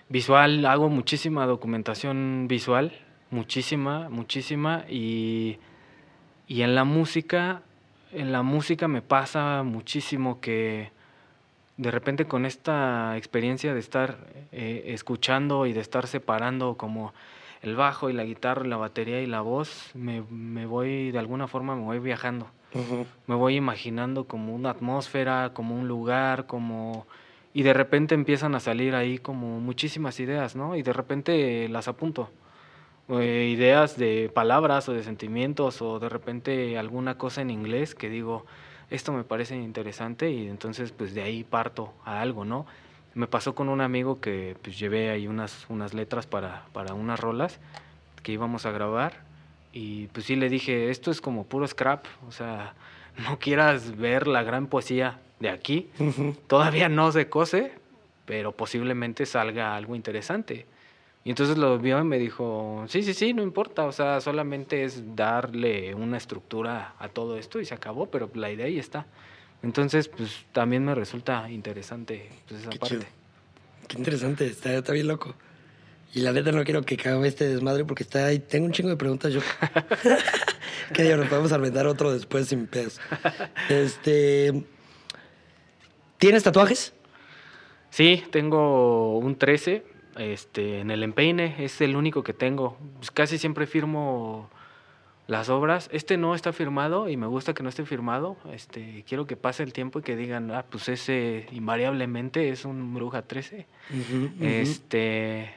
Visual, hago muchísima documentación visual, muchísima, muchísima, y, y en la música, en la música me pasa muchísimo que de repente con esta experiencia de estar eh, escuchando y de estar separando como el bajo y la guitarra, la batería y la voz, me, me voy, de alguna forma me voy viajando. Me voy imaginando como una atmósfera, como un lugar, como... Y de repente empiezan a salir ahí como muchísimas ideas, ¿no? Y de repente las apunto. Eh, ideas de palabras o de sentimientos o de repente alguna cosa en inglés que digo, esto me parece interesante y entonces pues de ahí parto a algo, ¿no? Me pasó con un amigo que pues llevé ahí unas, unas letras para, para unas rolas que íbamos a grabar y pues sí le dije, esto es como puro scrap, o sea, no quieras ver la gran poesía de aquí, todavía no se cose, pero posiblemente salga algo interesante. Y entonces lo vio y me dijo, sí, sí, sí, no importa, o sea, solamente es darle una estructura a todo esto y se acabó, pero la idea ahí está. Entonces, pues también me resulta interesante pues, esa parte. Qué interesante, está, está, bien loco. Y la neta no quiero que acabe este desmadre porque está ahí. Tengo un chingo de preguntas yo. que ya nos podemos armendar otro después sin pedos. Este. ¿Tienes tatuajes? Sí, tengo un 13 este, en el empeine, es el único que tengo. Pues casi siempre firmo las obras. Este no está firmado y me gusta que no esté firmado. Este, quiero que pase el tiempo y que digan, ah, pues ese invariablemente es un Bruja 13. Este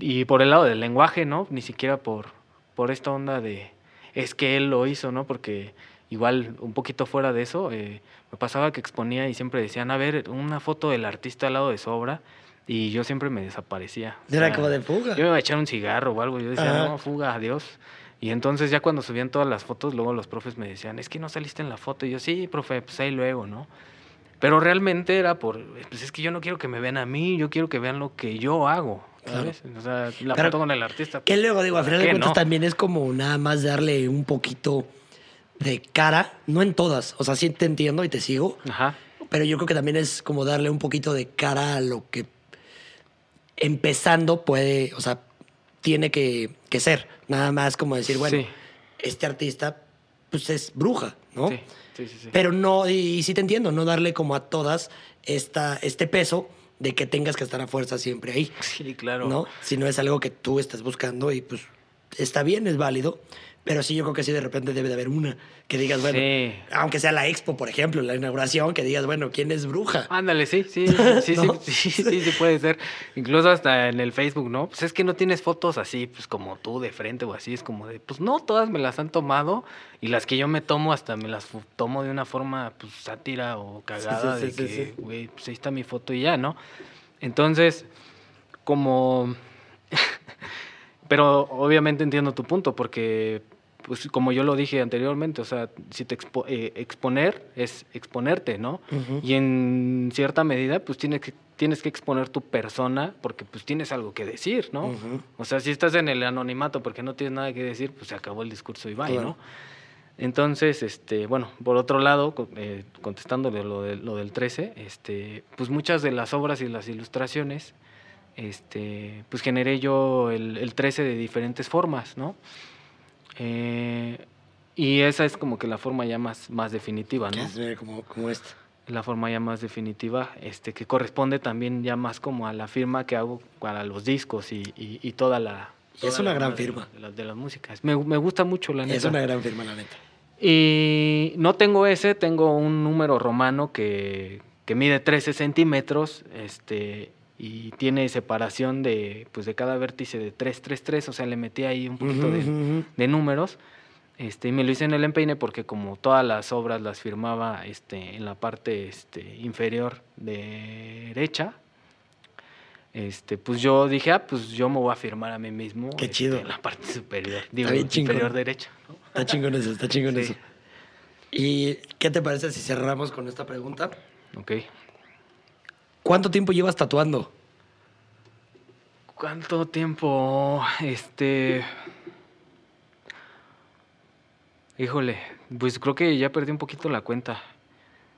y por el lado del lenguaje, ¿no? Ni siquiera por por esta onda de es que él lo hizo, ¿no? Porque igual un poquito fuera de eso, eh, me pasaba que exponía y siempre decían, a ver, una foto del artista al lado de su obra. Y yo siempre me desaparecía. Era como de fuga. Yo me iba a echar un cigarro o algo. Yo decía, no, fuga, adiós. Y entonces ya cuando subían todas las fotos, luego los profes me decían, es que no saliste en la foto. Y yo, sí, profe, pues ahí luego, ¿no? Pero realmente era por, pues es que yo no quiero que me vean a mí, yo quiero que vean lo que yo hago, ¿sabes? O sea, la foto con el artista. Que luego digo, al final de cuentas también es como nada más darle un poquito de cara, no en todas, o sea, sí te entiendo y te sigo, Ajá. pero yo creo que también es como darle un poquito de cara a lo que empezando puede, o sea, tiene que, que ser. Nada más como decir, bueno, este artista pues es bruja, ¿no? Sí, sí, sí. Pero no, y, sí te entiendo, no darle como a todas esta, este peso de que tengas que estar a fuerza siempre ahí. Sí, claro. ¿No? Si no es algo que tú estás buscando y pues está bien, es válido, pero sí, yo creo que sí, de repente debe de haber una que digas, bueno, aunque sea la expo, por ejemplo, la inauguración, que digas, bueno, ¿quién es bruja? Ándale, sí, sí, sí, sí, sí, sí, sí, puede ser. Incluso hasta en el Facebook, ¿no? Pues es que no tienes fotos así, pues como tú de frente o así, es como de, pues no, todas me las han tomado y las que yo me tomo hasta me las tomo de una forma, pues sátira o cagada, de que, güey, pues ahí está mi foto y ya, ¿no? Entonces, como... Pero obviamente entiendo tu punto, porque pues como yo lo dije anteriormente, o sea, si te eh, exponer es exponerte, ¿no? Y en cierta medida, pues tienes que, tienes que exponer tu persona porque pues tienes algo que decir, ¿no? O sea, si estás en el anonimato porque no tienes nada que decir, pues se acabó el discurso y bye, ¿no? Entonces, este, bueno, por otro lado, eh, contestándole lo, de, lo del 13, este, pues muchas de las obras y las ilustraciones, este, pues generé yo el, el 13 de diferentes formas, ¿no? Eh, Y esa es como que la forma ya más, más definitiva, ¿no? es eh, como, como esta. La forma ya más definitiva, este, que corresponde también ya más como a la firma que hago para los discos y, y- y toda la... Es una la gran firma. De, las- de las músicas. Me, me gusta mucho, la neta. Es una gran firma, la neta. Y no tengo ese, tengo un número romano que, que mide 13 centímetros este, y tiene separación de, pues, de cada vértice de 3, 3, 3, o sea, le metí ahí un poquito Ujú, de, ujú. de números. Este, y me lo hice en el empeine porque como todas las obras las firmaba este, en la parte este, inferior derecha, este, pues yo dije, ah, pues yo me voy a firmar a mí mismo Qué este, chido. en la parte superior, digo, bien chingón. inferior derecha. ¿no? Está chingón eso, está chingón Sí. eso. ¿Y qué te parece si cerramos con esta pregunta? Ok. ¿Cuánto tiempo llevas tatuando? ¿Cuánto tiempo? Este. Híjole, pues creo que ya perdí un poquito la cuenta.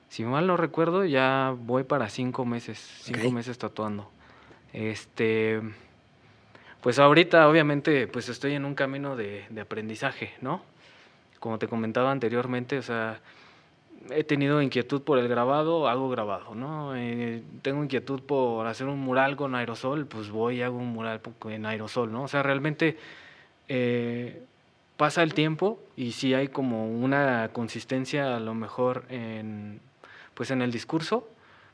Si mal no recuerdo, ya voy para cinco meses. Cinco meses tatuando. Este. Pues ahorita, obviamente, pues estoy en un camino de, de aprendizaje, ¿no? Como te comentaba anteriormente, o sea, he tenido inquietud por el grabado, hago grabado, ¿no? Eh, tengo inquietud por hacer un mural con aerosol, pues voy y hago un mural en aerosol, ¿no? O sea, realmente eh, pasa el tiempo y sí hay como una consistencia a lo mejor en, pues en el discurso,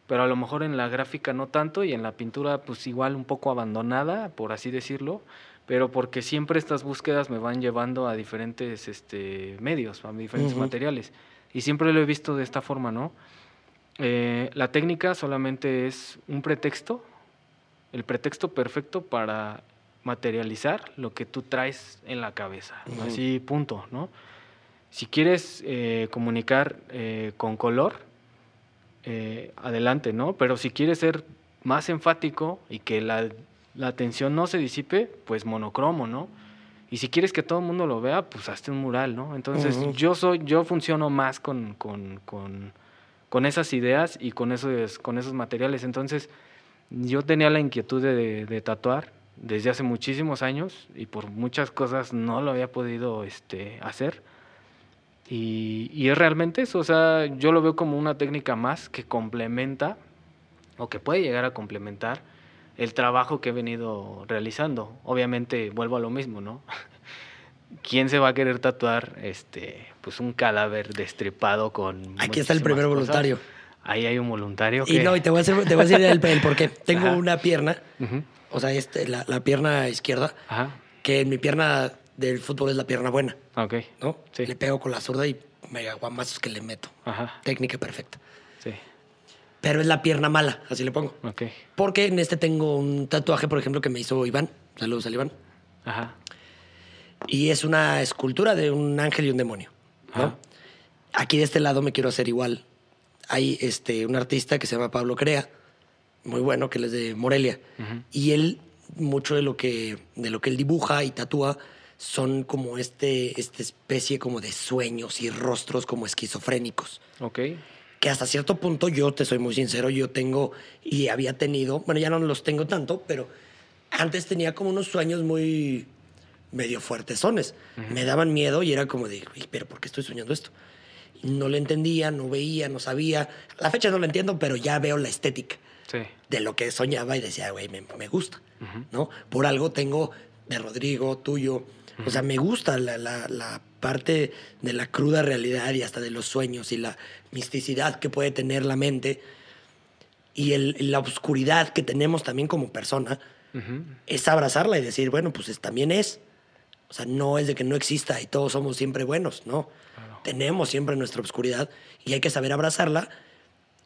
pero a lo mejor en la gráfica no tanto y en la pintura pues igual un poco abandonada, por así decirlo, pero porque siempre estas búsquedas me van llevando a diferentes este, medios, a diferentes materiales. Y siempre lo he visto de esta forma, ¿no? Eh, la técnica solamente es un pretexto, el pretexto perfecto para materializar lo que tú traes en la cabeza. Ujú. Así, punto, ¿no? Si quieres eh, comunicar eh, con color, eh, adelante, ¿no? Pero si quieres ser más enfático y que la, la atención no se disipe, pues monocromo, ¿no? Y si quieres que todo el mundo lo vea, pues hazte un mural, ¿no? Entonces yo soy, yo funciono más con, con, con, con esas ideas y con esos, con esos materiales. Entonces, yo tenía la inquietud de, de tatuar desde hace muchísimos años y por muchas cosas no lo había podido este, hacer. Y, y es realmente eso, o sea, yo lo veo como una técnica más que complementa o que puede llegar a complementar el trabajo que he venido realizando. Obviamente vuelvo a lo mismo, ¿no? ¿Quién se va a querer tatuar este pues un cadáver destripado con Aquí está el primer cosas? voluntario. Ahí hay un voluntario Y que no, y te voy a, hacer, te voy a decir el, el por qué. Tengo Ajá. una pierna, o sea, este, la, la pierna izquierda, Ajá. que en mi pierna del fútbol es la pierna buena, Ok. ¿no? Sí. Le pego con la zurda y mega guamazos que le meto. Ajá. Técnica perfecta. Sí. Pero es la pierna mala, así le pongo. Ok. Porque en este tengo un tatuaje, por ejemplo, que me hizo Iván. Saludos al Iván. Ajá. Y es una escultura de un ángel y un demonio. ¿no? Ajá. Aquí de este lado me quiero hacer igual. Hay este, un artista que se llama Pablo Crea, muy bueno, que él es de Morelia. Y él, mucho de lo que, de lo que él dibuja y tatúa son como este, esta especie como de sueños y rostros como esquizofrénicos. Ok. Que hasta cierto punto, yo te soy muy sincero, yo tengo y había tenido, bueno, ya no los tengo tanto, pero antes tenía como unos sueños muy medio fuertesones. Me daban miedo y era como de, "Uy, pero ¿por qué estoy soñando esto? Y no lo entendía, no veía, no sabía. A la fecha no lo entiendo, pero ya veo la estética Sí. de lo que soñaba y decía, güey, me, me gusta, Ujú. ¿no? Por algo tengo de Rodrigo, tuyo. O sea, me gusta la, la- la parte de la cruda realidad y hasta de los sueños y la misticidad que puede tener la mente y el- la oscuridad que tenemos también como persona, es abrazarla y decir, bueno, pues es- también es. O sea, no es de que no exista y todos somos siempre buenos, no. Claro. Tenemos siempre nuestra oscuridad y hay que saber abrazarla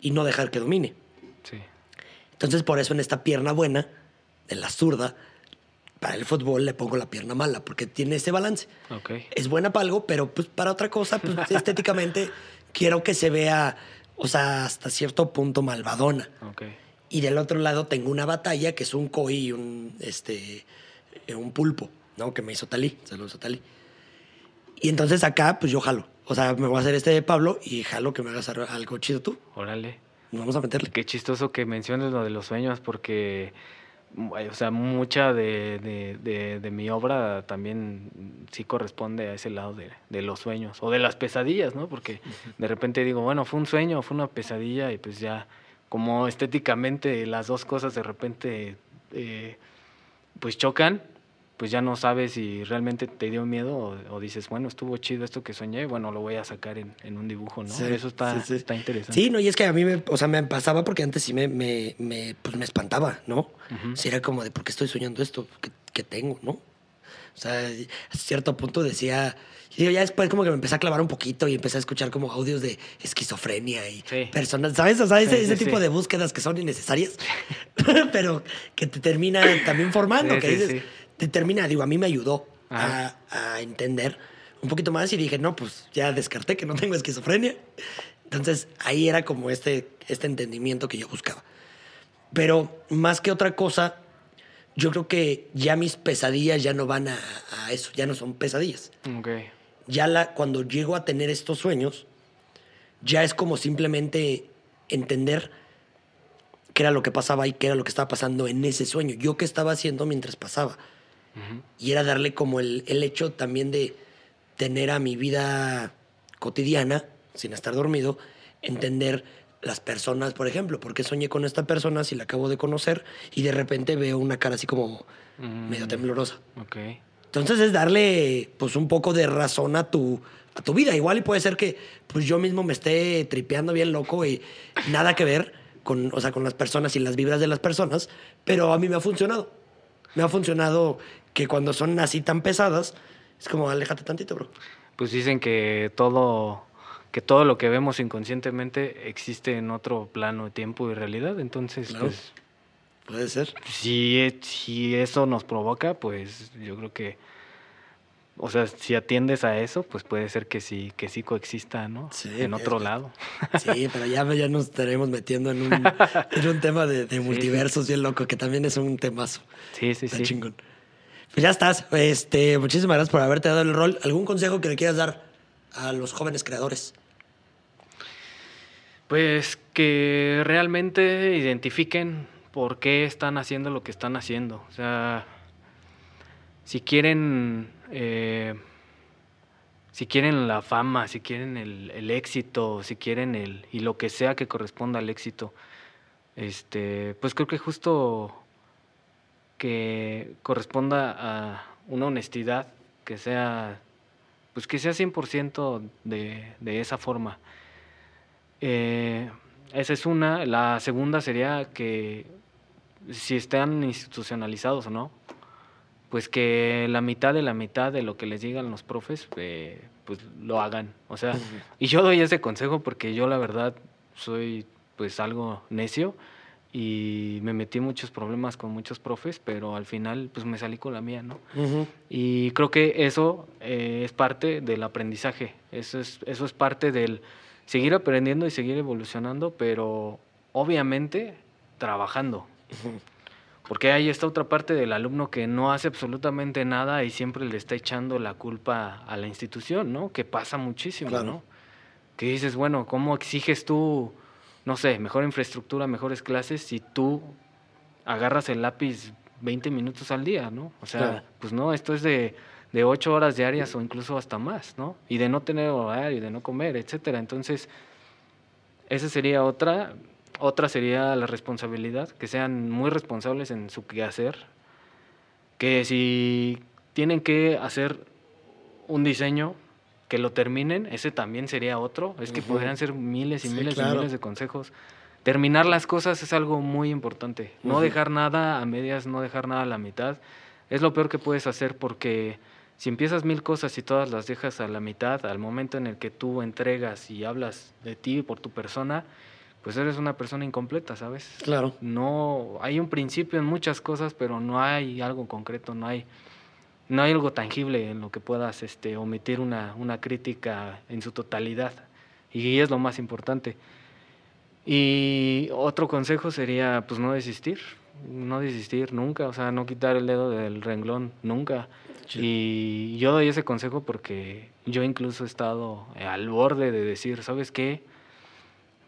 y no dejar que domine. Sí. Entonces, por eso en esta pierna buena, de la zurda, para el fútbol le pongo la pierna mala, porque tiene ese balance. Ok. Es buena para algo, pero pues para otra cosa, pues estéticamente quiero que se vea, o sea, hasta cierto punto malvadona. Ok. Y del otro lado tengo una batalla que es un koi y un, este, eh, un pulpo, ¿no? Que me hizo Talí. Saludos a Talí. Y entonces acá, pues yo jalo. O sea, me voy a hacer este de Pablo y jalo que me hagas algo chido tú. Órale. Vamos a meterle. Qué chistoso que menciones lo de los sueños porque o sea, mucha de, de, de, mi obra también sí corresponde a ese lado de, de, los sueños o de las pesadillas, ¿no? Porque de repente digo, bueno, fue un sueño, fue una pesadilla y pues ya como estéticamente las dos cosas de repente eh, pues chocan, pues ya no sabes si realmente te dio miedo o, dices, bueno, estuvo chido esto que soñé, bueno, lo voy a sacar en, en un dibujo, ¿no? Eso está, está interesante. Sí, no, y es que a mí me, o sea, me pasaba porque antes sí me, me, me, pues me espantaba, ¿no? Si era como de, ¿por qué estoy soñando esto? ¿Qué, qué tengo, no? O sea, a cierto punto decía, y ya después como que me empecé a clavar un poquito y empecé a escuchar como audios de esquizofrenia y personas, ¿sabes? O sea, ese, tipo de búsquedas que son innecesarias, pero que te terminan también formando, que dices, te termina, digo, a mí me ayudó a, a, entender un poquito más y dije, no, pues ya descarté que no tengo esquizofrenia. Entonces ahí era como este, este entendimiento que yo buscaba. Pero más que otra cosa, yo creo que ya mis pesadillas ya no van a, eso, ya no son pesadillas. Okay. Ya la, cuando llego a tener estos sueños, ya es como simplemente entender qué era lo que pasaba y qué era lo que estaba pasando en ese sueño. Yo qué estaba haciendo mientras pasaba. Y era darle como el, el hecho también de tener a mi vida cotidiana, sin estar dormido, entender las personas, por ejemplo, porque soñé con esta persona si la acabo de conocer y de repente veo una cara así como medio mm. temblorosa. Ok. Entonces es darle pues un poco de razón a tu, a tu vida. Igual y puede ser que pues yo mismo me esté tripeando bien loco y nada que ver con, o sea, con las personas y las vibras de las personas, pero a mí me ha funcionado. Me ha funcionado que cuando son así tan pesadas, es como aléjate tantito, bro. Pues dicen que todo que todo lo que vemos inconscientemente existe en otro plano de tiempo y realidad. Entonces, pues. Puede ser. Si, si eso nos provoca, pues yo creo que. O sea, si atiendes a eso, pues puede ser que sí, que sí coexista, ¿no? Sí, en otro lado. Sí, pero ya, ya nos estaremos metiendo en un, en un tema de, de multiversos bien loco, que también es un temazo. Sí, sí, sí. chingón. Pues ya estás. Este, muchísimas gracias por haberte dado el rol. ¿Algún consejo que le quieras dar a los jóvenes creadores? Pues que realmente identifiquen por qué están haciendo lo que están haciendo. O sea, si quieren, eh, si quieren la fama, si quieren el, éxito, si quieren el y lo que sea que corresponda al éxito, este, pues creo que justo que corresponda a una honestidad que sea, pues que sea 100% de, de esa forma. Eh, esa es una. La segunda sería que si están institucionalizados o no, pues que la mitad de la mitad de lo que les digan los profes, eh, pues lo hagan. O sea, y yo doy ese consejo porque yo la verdad soy pues algo necio y me metí muchos problemas con muchos profes, pero al final pues me salí con la mía, ¿no? Y creo que eso eh, es parte del aprendizaje, eso es, eso es parte del seguir aprendiendo y seguir evolucionando, pero obviamente trabajando. Porque hay esta otra parte del alumno que no hace absolutamente nada y siempre le está echando la culpa a la institución, ¿no? Que pasa muchísimo, ¿no? Que dices, bueno, ¿cómo exiges tú, no sé, mejor infraestructura, mejores clases si tú agarras el lápiz 20 minutos al día, ¿no? O sea, pues no, esto es de de ocho horas diarias o incluso hasta más, ¿no? Y de no tener horario, de no comer, etcétera. Entonces, esa sería otra. Otra sería la responsabilidad, que sean muy responsables en su quehacer, que si tienen que hacer un diseño, que lo terminen, ese también sería otro. Es que podrían ser miles y miles y miles de consejos. Terminar las cosas es algo muy importante. No dejar nada a medias, no dejar nada a la mitad. Es lo peor que puedes hacer porque si empiezas mil cosas y todas las dejas a la mitad, al momento en el que tú entregas y hablas de ti por tu persona, pues eres una persona incompleta, ¿sabes? Claro. No, hay un principio en muchas cosas, pero no hay algo concreto, no hay, no hay algo tangible en lo que puedas este, omitir una, una crítica en su totalidad. Y es lo más importante. Y otro consejo sería, pues no desistir, no desistir nunca, o sea, no quitar el dedo del renglón nunca. Y yo doy ese consejo porque yo incluso he estado al borde de decir, ¿sabes qué?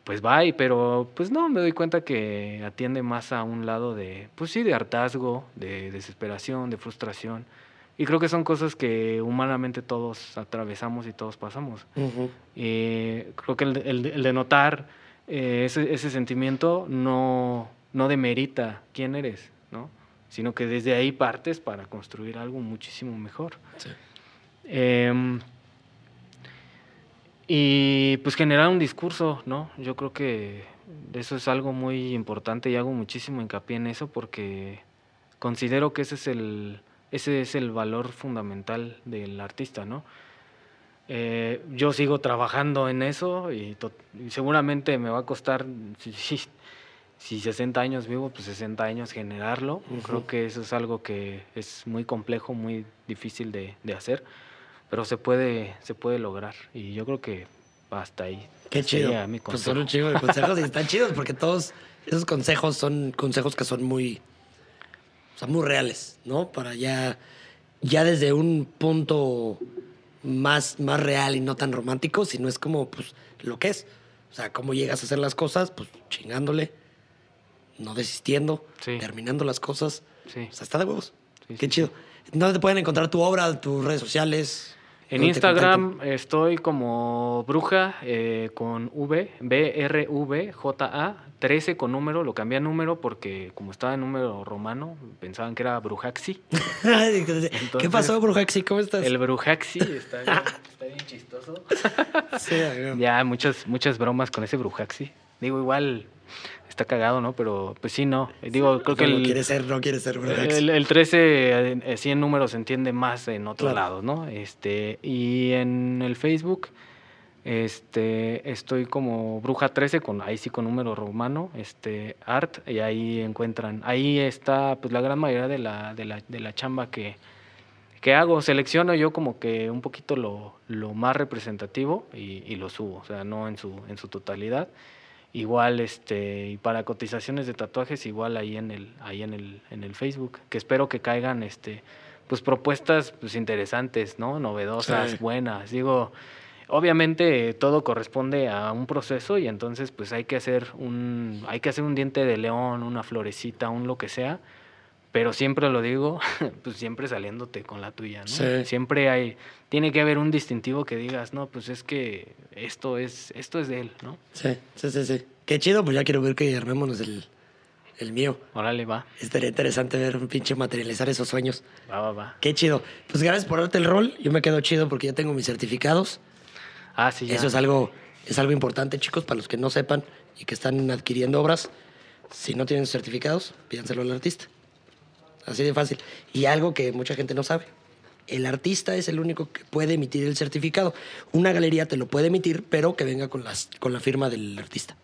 pues va, pero pues no, me doy cuenta que atiende más a un lado de, pues sí, de hartazgo, de desesperación, de frustración. Y creo que son cosas que humanamente todos atravesamos y todos pasamos. Eh, creo que el, de notar eh, ese, ese, sentimiento no, no demerita quién eres, ¿no? sino que desde ahí partes para construir algo muchísimo mejor. Em, y pues generar un discurso, ¿no? Yo creo que eso es algo muy importante y hago muchísimo hincapié en eso porque considero que ese es el, ese es el valor fundamental del artista, ¿no? Eh, yo sigo trabajando en eso y, seguramente me va a costar, si, si, 60 años vivo, pues 60 años generarlo. Creo que eso es algo que es muy complejo, muy difícil de, de, hacer, pero se puede, se puede lograr y yo creo que hasta ahí. Qué chido. Pues son un chido de consejos y están chidos porque todos esos consejos son consejos que son muy o sea, muy reales, ¿no? Para ya, ya desde un punto más, más real y no tan romántico, sino es como, pues, lo que es. O sea, cómo llegas a hacer las cosas, pues, chingándole, no desistiendo, terminando las cosas. Sí. O sea, está de huevos. Qué chido. ¿Dónde te pueden encontrar tu obra, tus redes sociales? En Instagram estoy como bruja eh, con V, B-R-V-J-A, 13 con número, lo cambié a número porque como estaba en número romano, pensaban que era Brujaxi. ¿Qué pasó, Brujaxi? ¿Cómo estás? El Brujaxi está bien, está bien chistoso. sí, ya, muchas, muchas bromas con ese Brujaxi. Digo, igual está cagado, ¿no? Pero pues sí, no. Digo, creo que el, quiere ser, no quiere ser el, el 13 así en números se entiende más en otro lado, ¿no? Este, y en el Facebook este estoy como bruja 13 con ahí sí con número romano, este art y ahí encuentran, ahí está pues la gran mayoría de la de la, de la chamba que que hago, selecciono yo como que un poquito lo, lo más representativo y, y, lo subo, o sea, no en su, en su totalidad igual este y para cotizaciones de tatuajes igual ahí en el ahí en el en el Facebook que espero que caigan este pues propuestas pues interesantes no novedosas buenas digo obviamente todo corresponde a un proceso y entonces pues hay que hacer un hay que hacer un diente de león una florecita un lo que sea pero siempre lo digo, pues siempre saliéndote con la tuya, ¿no? Siempre hay, tiene que haber un distintivo que digas, no, pues es que esto es, esto es de él, ¿no? Sí, sí, sí, sí. Qué chido, pues ya quiero ver que armémonos el, el mío. Órale, va. Estaría interesante ver un pinche materializar esos sueños. Va, va, va. Qué chido. Pues gracias por darte el rol. Yo me quedo chido porque ya tengo mis certificados. Ah, sí, ya. Eso es algo, es algo importante, chicos, para los que no sepan y que están adquiriendo obras. Si no tienen certificados, pídanselo al artista. Así de fácil. Y algo que mucha gente no sabe. El artista es el único que puede emitir el certificado. Una galería te lo puede emitir, pero que venga con, las, con la firma del artista.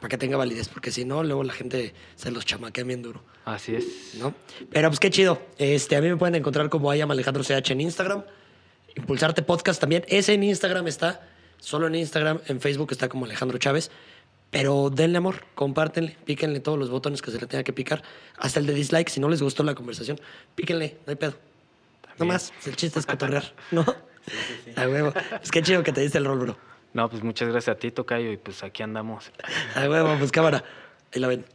Para que tenga validez, porque si no, luego la gente se los chamaquea bien duro. Así es. ¿No? Pero pues qué chido. Este, a mí me pueden encontrar como Ayam Alejandro CH en Instagram. Impulsarte Podcast también. Ese en Instagram está. Solo en Instagram. En Facebook está como Alejandro Chávez. Pero denle amor, compártenle, píquenle todos los botones que se le tenga que picar, hasta el de dislike, si no les gustó la conversación, píquenle, no hay pedo. No más, el chiste es cotorrear, ¿no? Sí, sí, sí. A huevo. Es que chido que te diste el rol, bro. No, pues muchas gracias a ti, Tocayo, y pues aquí andamos. A huevo, pues cámara. Ahí la ven.